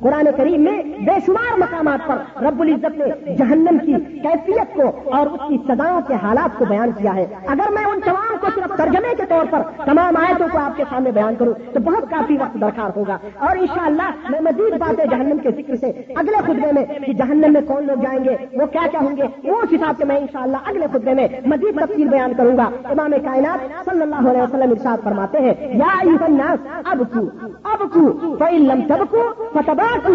قرآن کریم میں بے شمار مقامات پر رب العزت نے جہنم کی کیفیت کو اور اس کی سزاؤں کے حالات کو بیان کیا ہے۔ اگر میں ان تمام کو صرف ترجمے کے طور پر تمام آیتوں کو آپ کے سامنے بیان کروں، تو بہت کافی وقت درکار ہوگا۔ اور انشاءاللہ میں مزید باتیں جہنم کے ذکر سے اگلے خطبے میں کہ جہنم میں کون لوگ جائیں گے، وہ کیا کیا ہوں گے وہ اس حساب سے میں انشاءاللہ اگلے خطبے میں مزید تفصیل بیان کروں گا۔ امام کائنات صلی اللہ علیہ وسلم ارشاد فرماتے ہیں، یا اب کو اب کو لم تب کو فتبا کو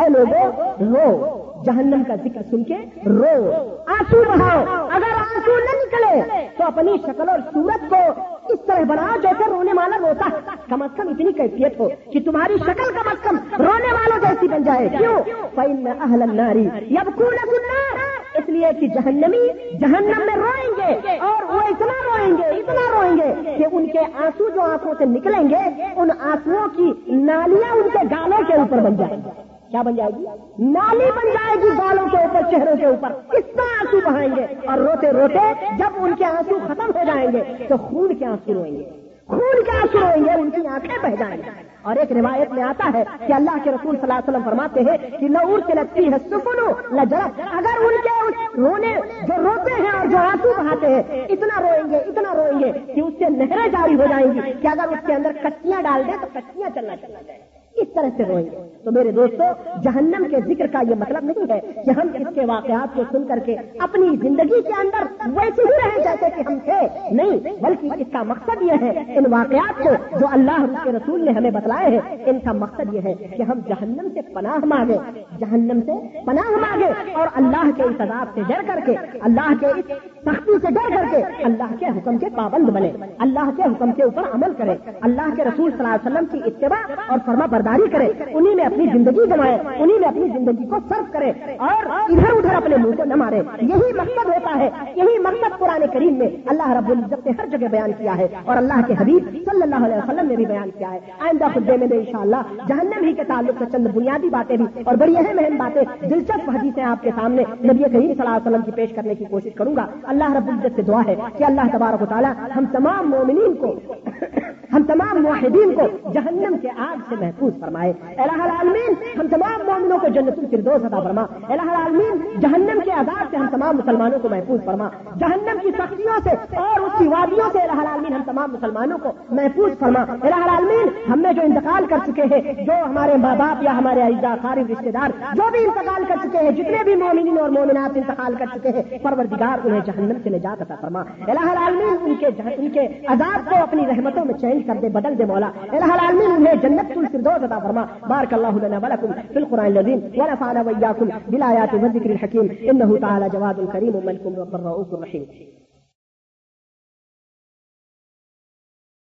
اے لوگوں رو۔ جہنم کا ذکر سن کے رو۔ آنسو بہاؤ۔ اگر آنسو نہ نکلے، تو اپنی شکل اور صورت کو اس طرح بناؤ جیسے رونے والا روتا کم از کم اتنی کیفیت ہو کہ تمہاری شکل کم از کم رونے والوں جیسی بن جائے۔ کیوں؟ اہل ناری اب کون اس لیے کہ جہنمی جہنم میں روئیں گے اور وہ اتنا روئیں گے، اتنا روئیں گے کہ ان کے آنسو جو آنکھوں سے نکلیں گے، ان آنسو کی نالیاں ان کے گالوں کے اوپر بن جائیں گے کیا بن جائے گی؟ نالی بن جائے گی بالوں کے اوپر، چہروں کے اوپر۔ اتنا آنسو بہائیں گے؟ اور روتے روتے جب ان کے آنسو ختم ہو جائیں گے تو خون کے آنسو روئیں گے۔ خون کے آنسو روئیں گے، ان کی آنکھیں بہ جائیں گے اور ایک روایت میں آتا ہے کہ اللہ کے رسول صلی اللہ علیہ وسلم فرماتے ہیں کہ نہ سے لگتی ہے سفنو لجرب اگر ان کے رونے جو روتے ہیں اور جو آنسو بہاتے ہیں اتنا روئیں گے، اتنا روئیں گے کہ اس سے نہریں جاری ہو جائیں گی کہ اگر اس کے اندر کچیاں ڈال دیں تو کچیاں چلنا چلنا جائے اس طرح سے روئیں گے تو میرے دوستوں جہنم کے ذکر کا یہ مطلب نہیں ہے کہ ہم اس کے واقعات کو سن کر کے اپنی زندگی کے اندر ویسے ہی رہیں جیسے کہ ہم تھے۔ نہیں، بلکہ اس کا مقصد یہ ہے، ان واقعات کو جو اللہ کے رسول نے ہمیں بتلائے ہیں، ان کا مقصد یہ ہے کہ ہم جہنم سے پناہ مانگے جہنم سے پناہ مانگے اور اللہ کے اس عذاب سے ڈر کر کے، اللہ کے اس سختی سے ڈر کر کے۔ اللہ کے حکم کے پابند بنے۔ اللہ کے حکم کے اوپر عمل کرے۔ اللہ کے رسول صلی اللہ علیہ وسلم کی اتباع اور فرما برداری کرے۔ انہیں میں اپنی زندگی جمائے انہیں میں اپنی زندگی کو صرف کرے۔ اور ادھر ادھر اپنے منہ کو نہ مارے۔ یہی مقصد ہوتا ہے۔ یہی مقصد قرآن کریم میں اللہ رب العزت نے ہر جگہ بیان کیا ہے۔ اور اللہ کے حبیب صلی اللہ علیہ وسلم نے بھی بیان کیا ہے۔ آئندہ خدے میں ان شاء اللہ جہنم ہی کے تعلق سے چند بنیادی باتیں بھی اور بڑی اہم اہم باتیں دلچسپ حدیثیں آپ کے سامنے نبی کریم صلی اللہ علیہ وسلم کی پیش کرنے کی کوشش کروں گا۔ اللہ رب العزت سے دعا ہے کہ اللہ تبارک و تعالیٰ ہم تمام مومنین کو ہم تمام معاہدین کو جہنم کے آگ سے محفوظ فرمائے۔ الہ العالمین، ہم تمام مومنوں کو جنت الفردوس عطا فرما۔ الہ العالمین، جہنم کے عذاب سے ہم تمام مسلمانوں کو محفوظ فرما۔ جہنم کی سختیوں سے اور اس کی وادیوں سے الہ العالمین، ہم تمام مسلمانوں کو محفوظ فرما۔ الہ العالمین، ہم نے جو انتقال کر چکے ہیں، جو ہمارے ماں باپ یا ہمارے اعزا خارج رشتے دار، جو بھی انتقال کر چکے ہیں، جتنے بھی مومنین اور مومنات انتقال کر چکے ہیں، پروردگار انہیں جہنم جہنم سے نجات عطا فرما الہ العالمین، ان کے جہن... ان کے عذاب کو اپنی رحمتوں میں چینج کر دے، بدل دے مولا۔ الہ العالمین، انہیں جنت الفردوس عطا فرما۔ بارک اللہ لنا ولکم فی القرآن العظیم ونفعنا وإياكم بالآيات والذكر الحكيم انه تعالى جواد كريم ملك رب الرؤوف الرحيم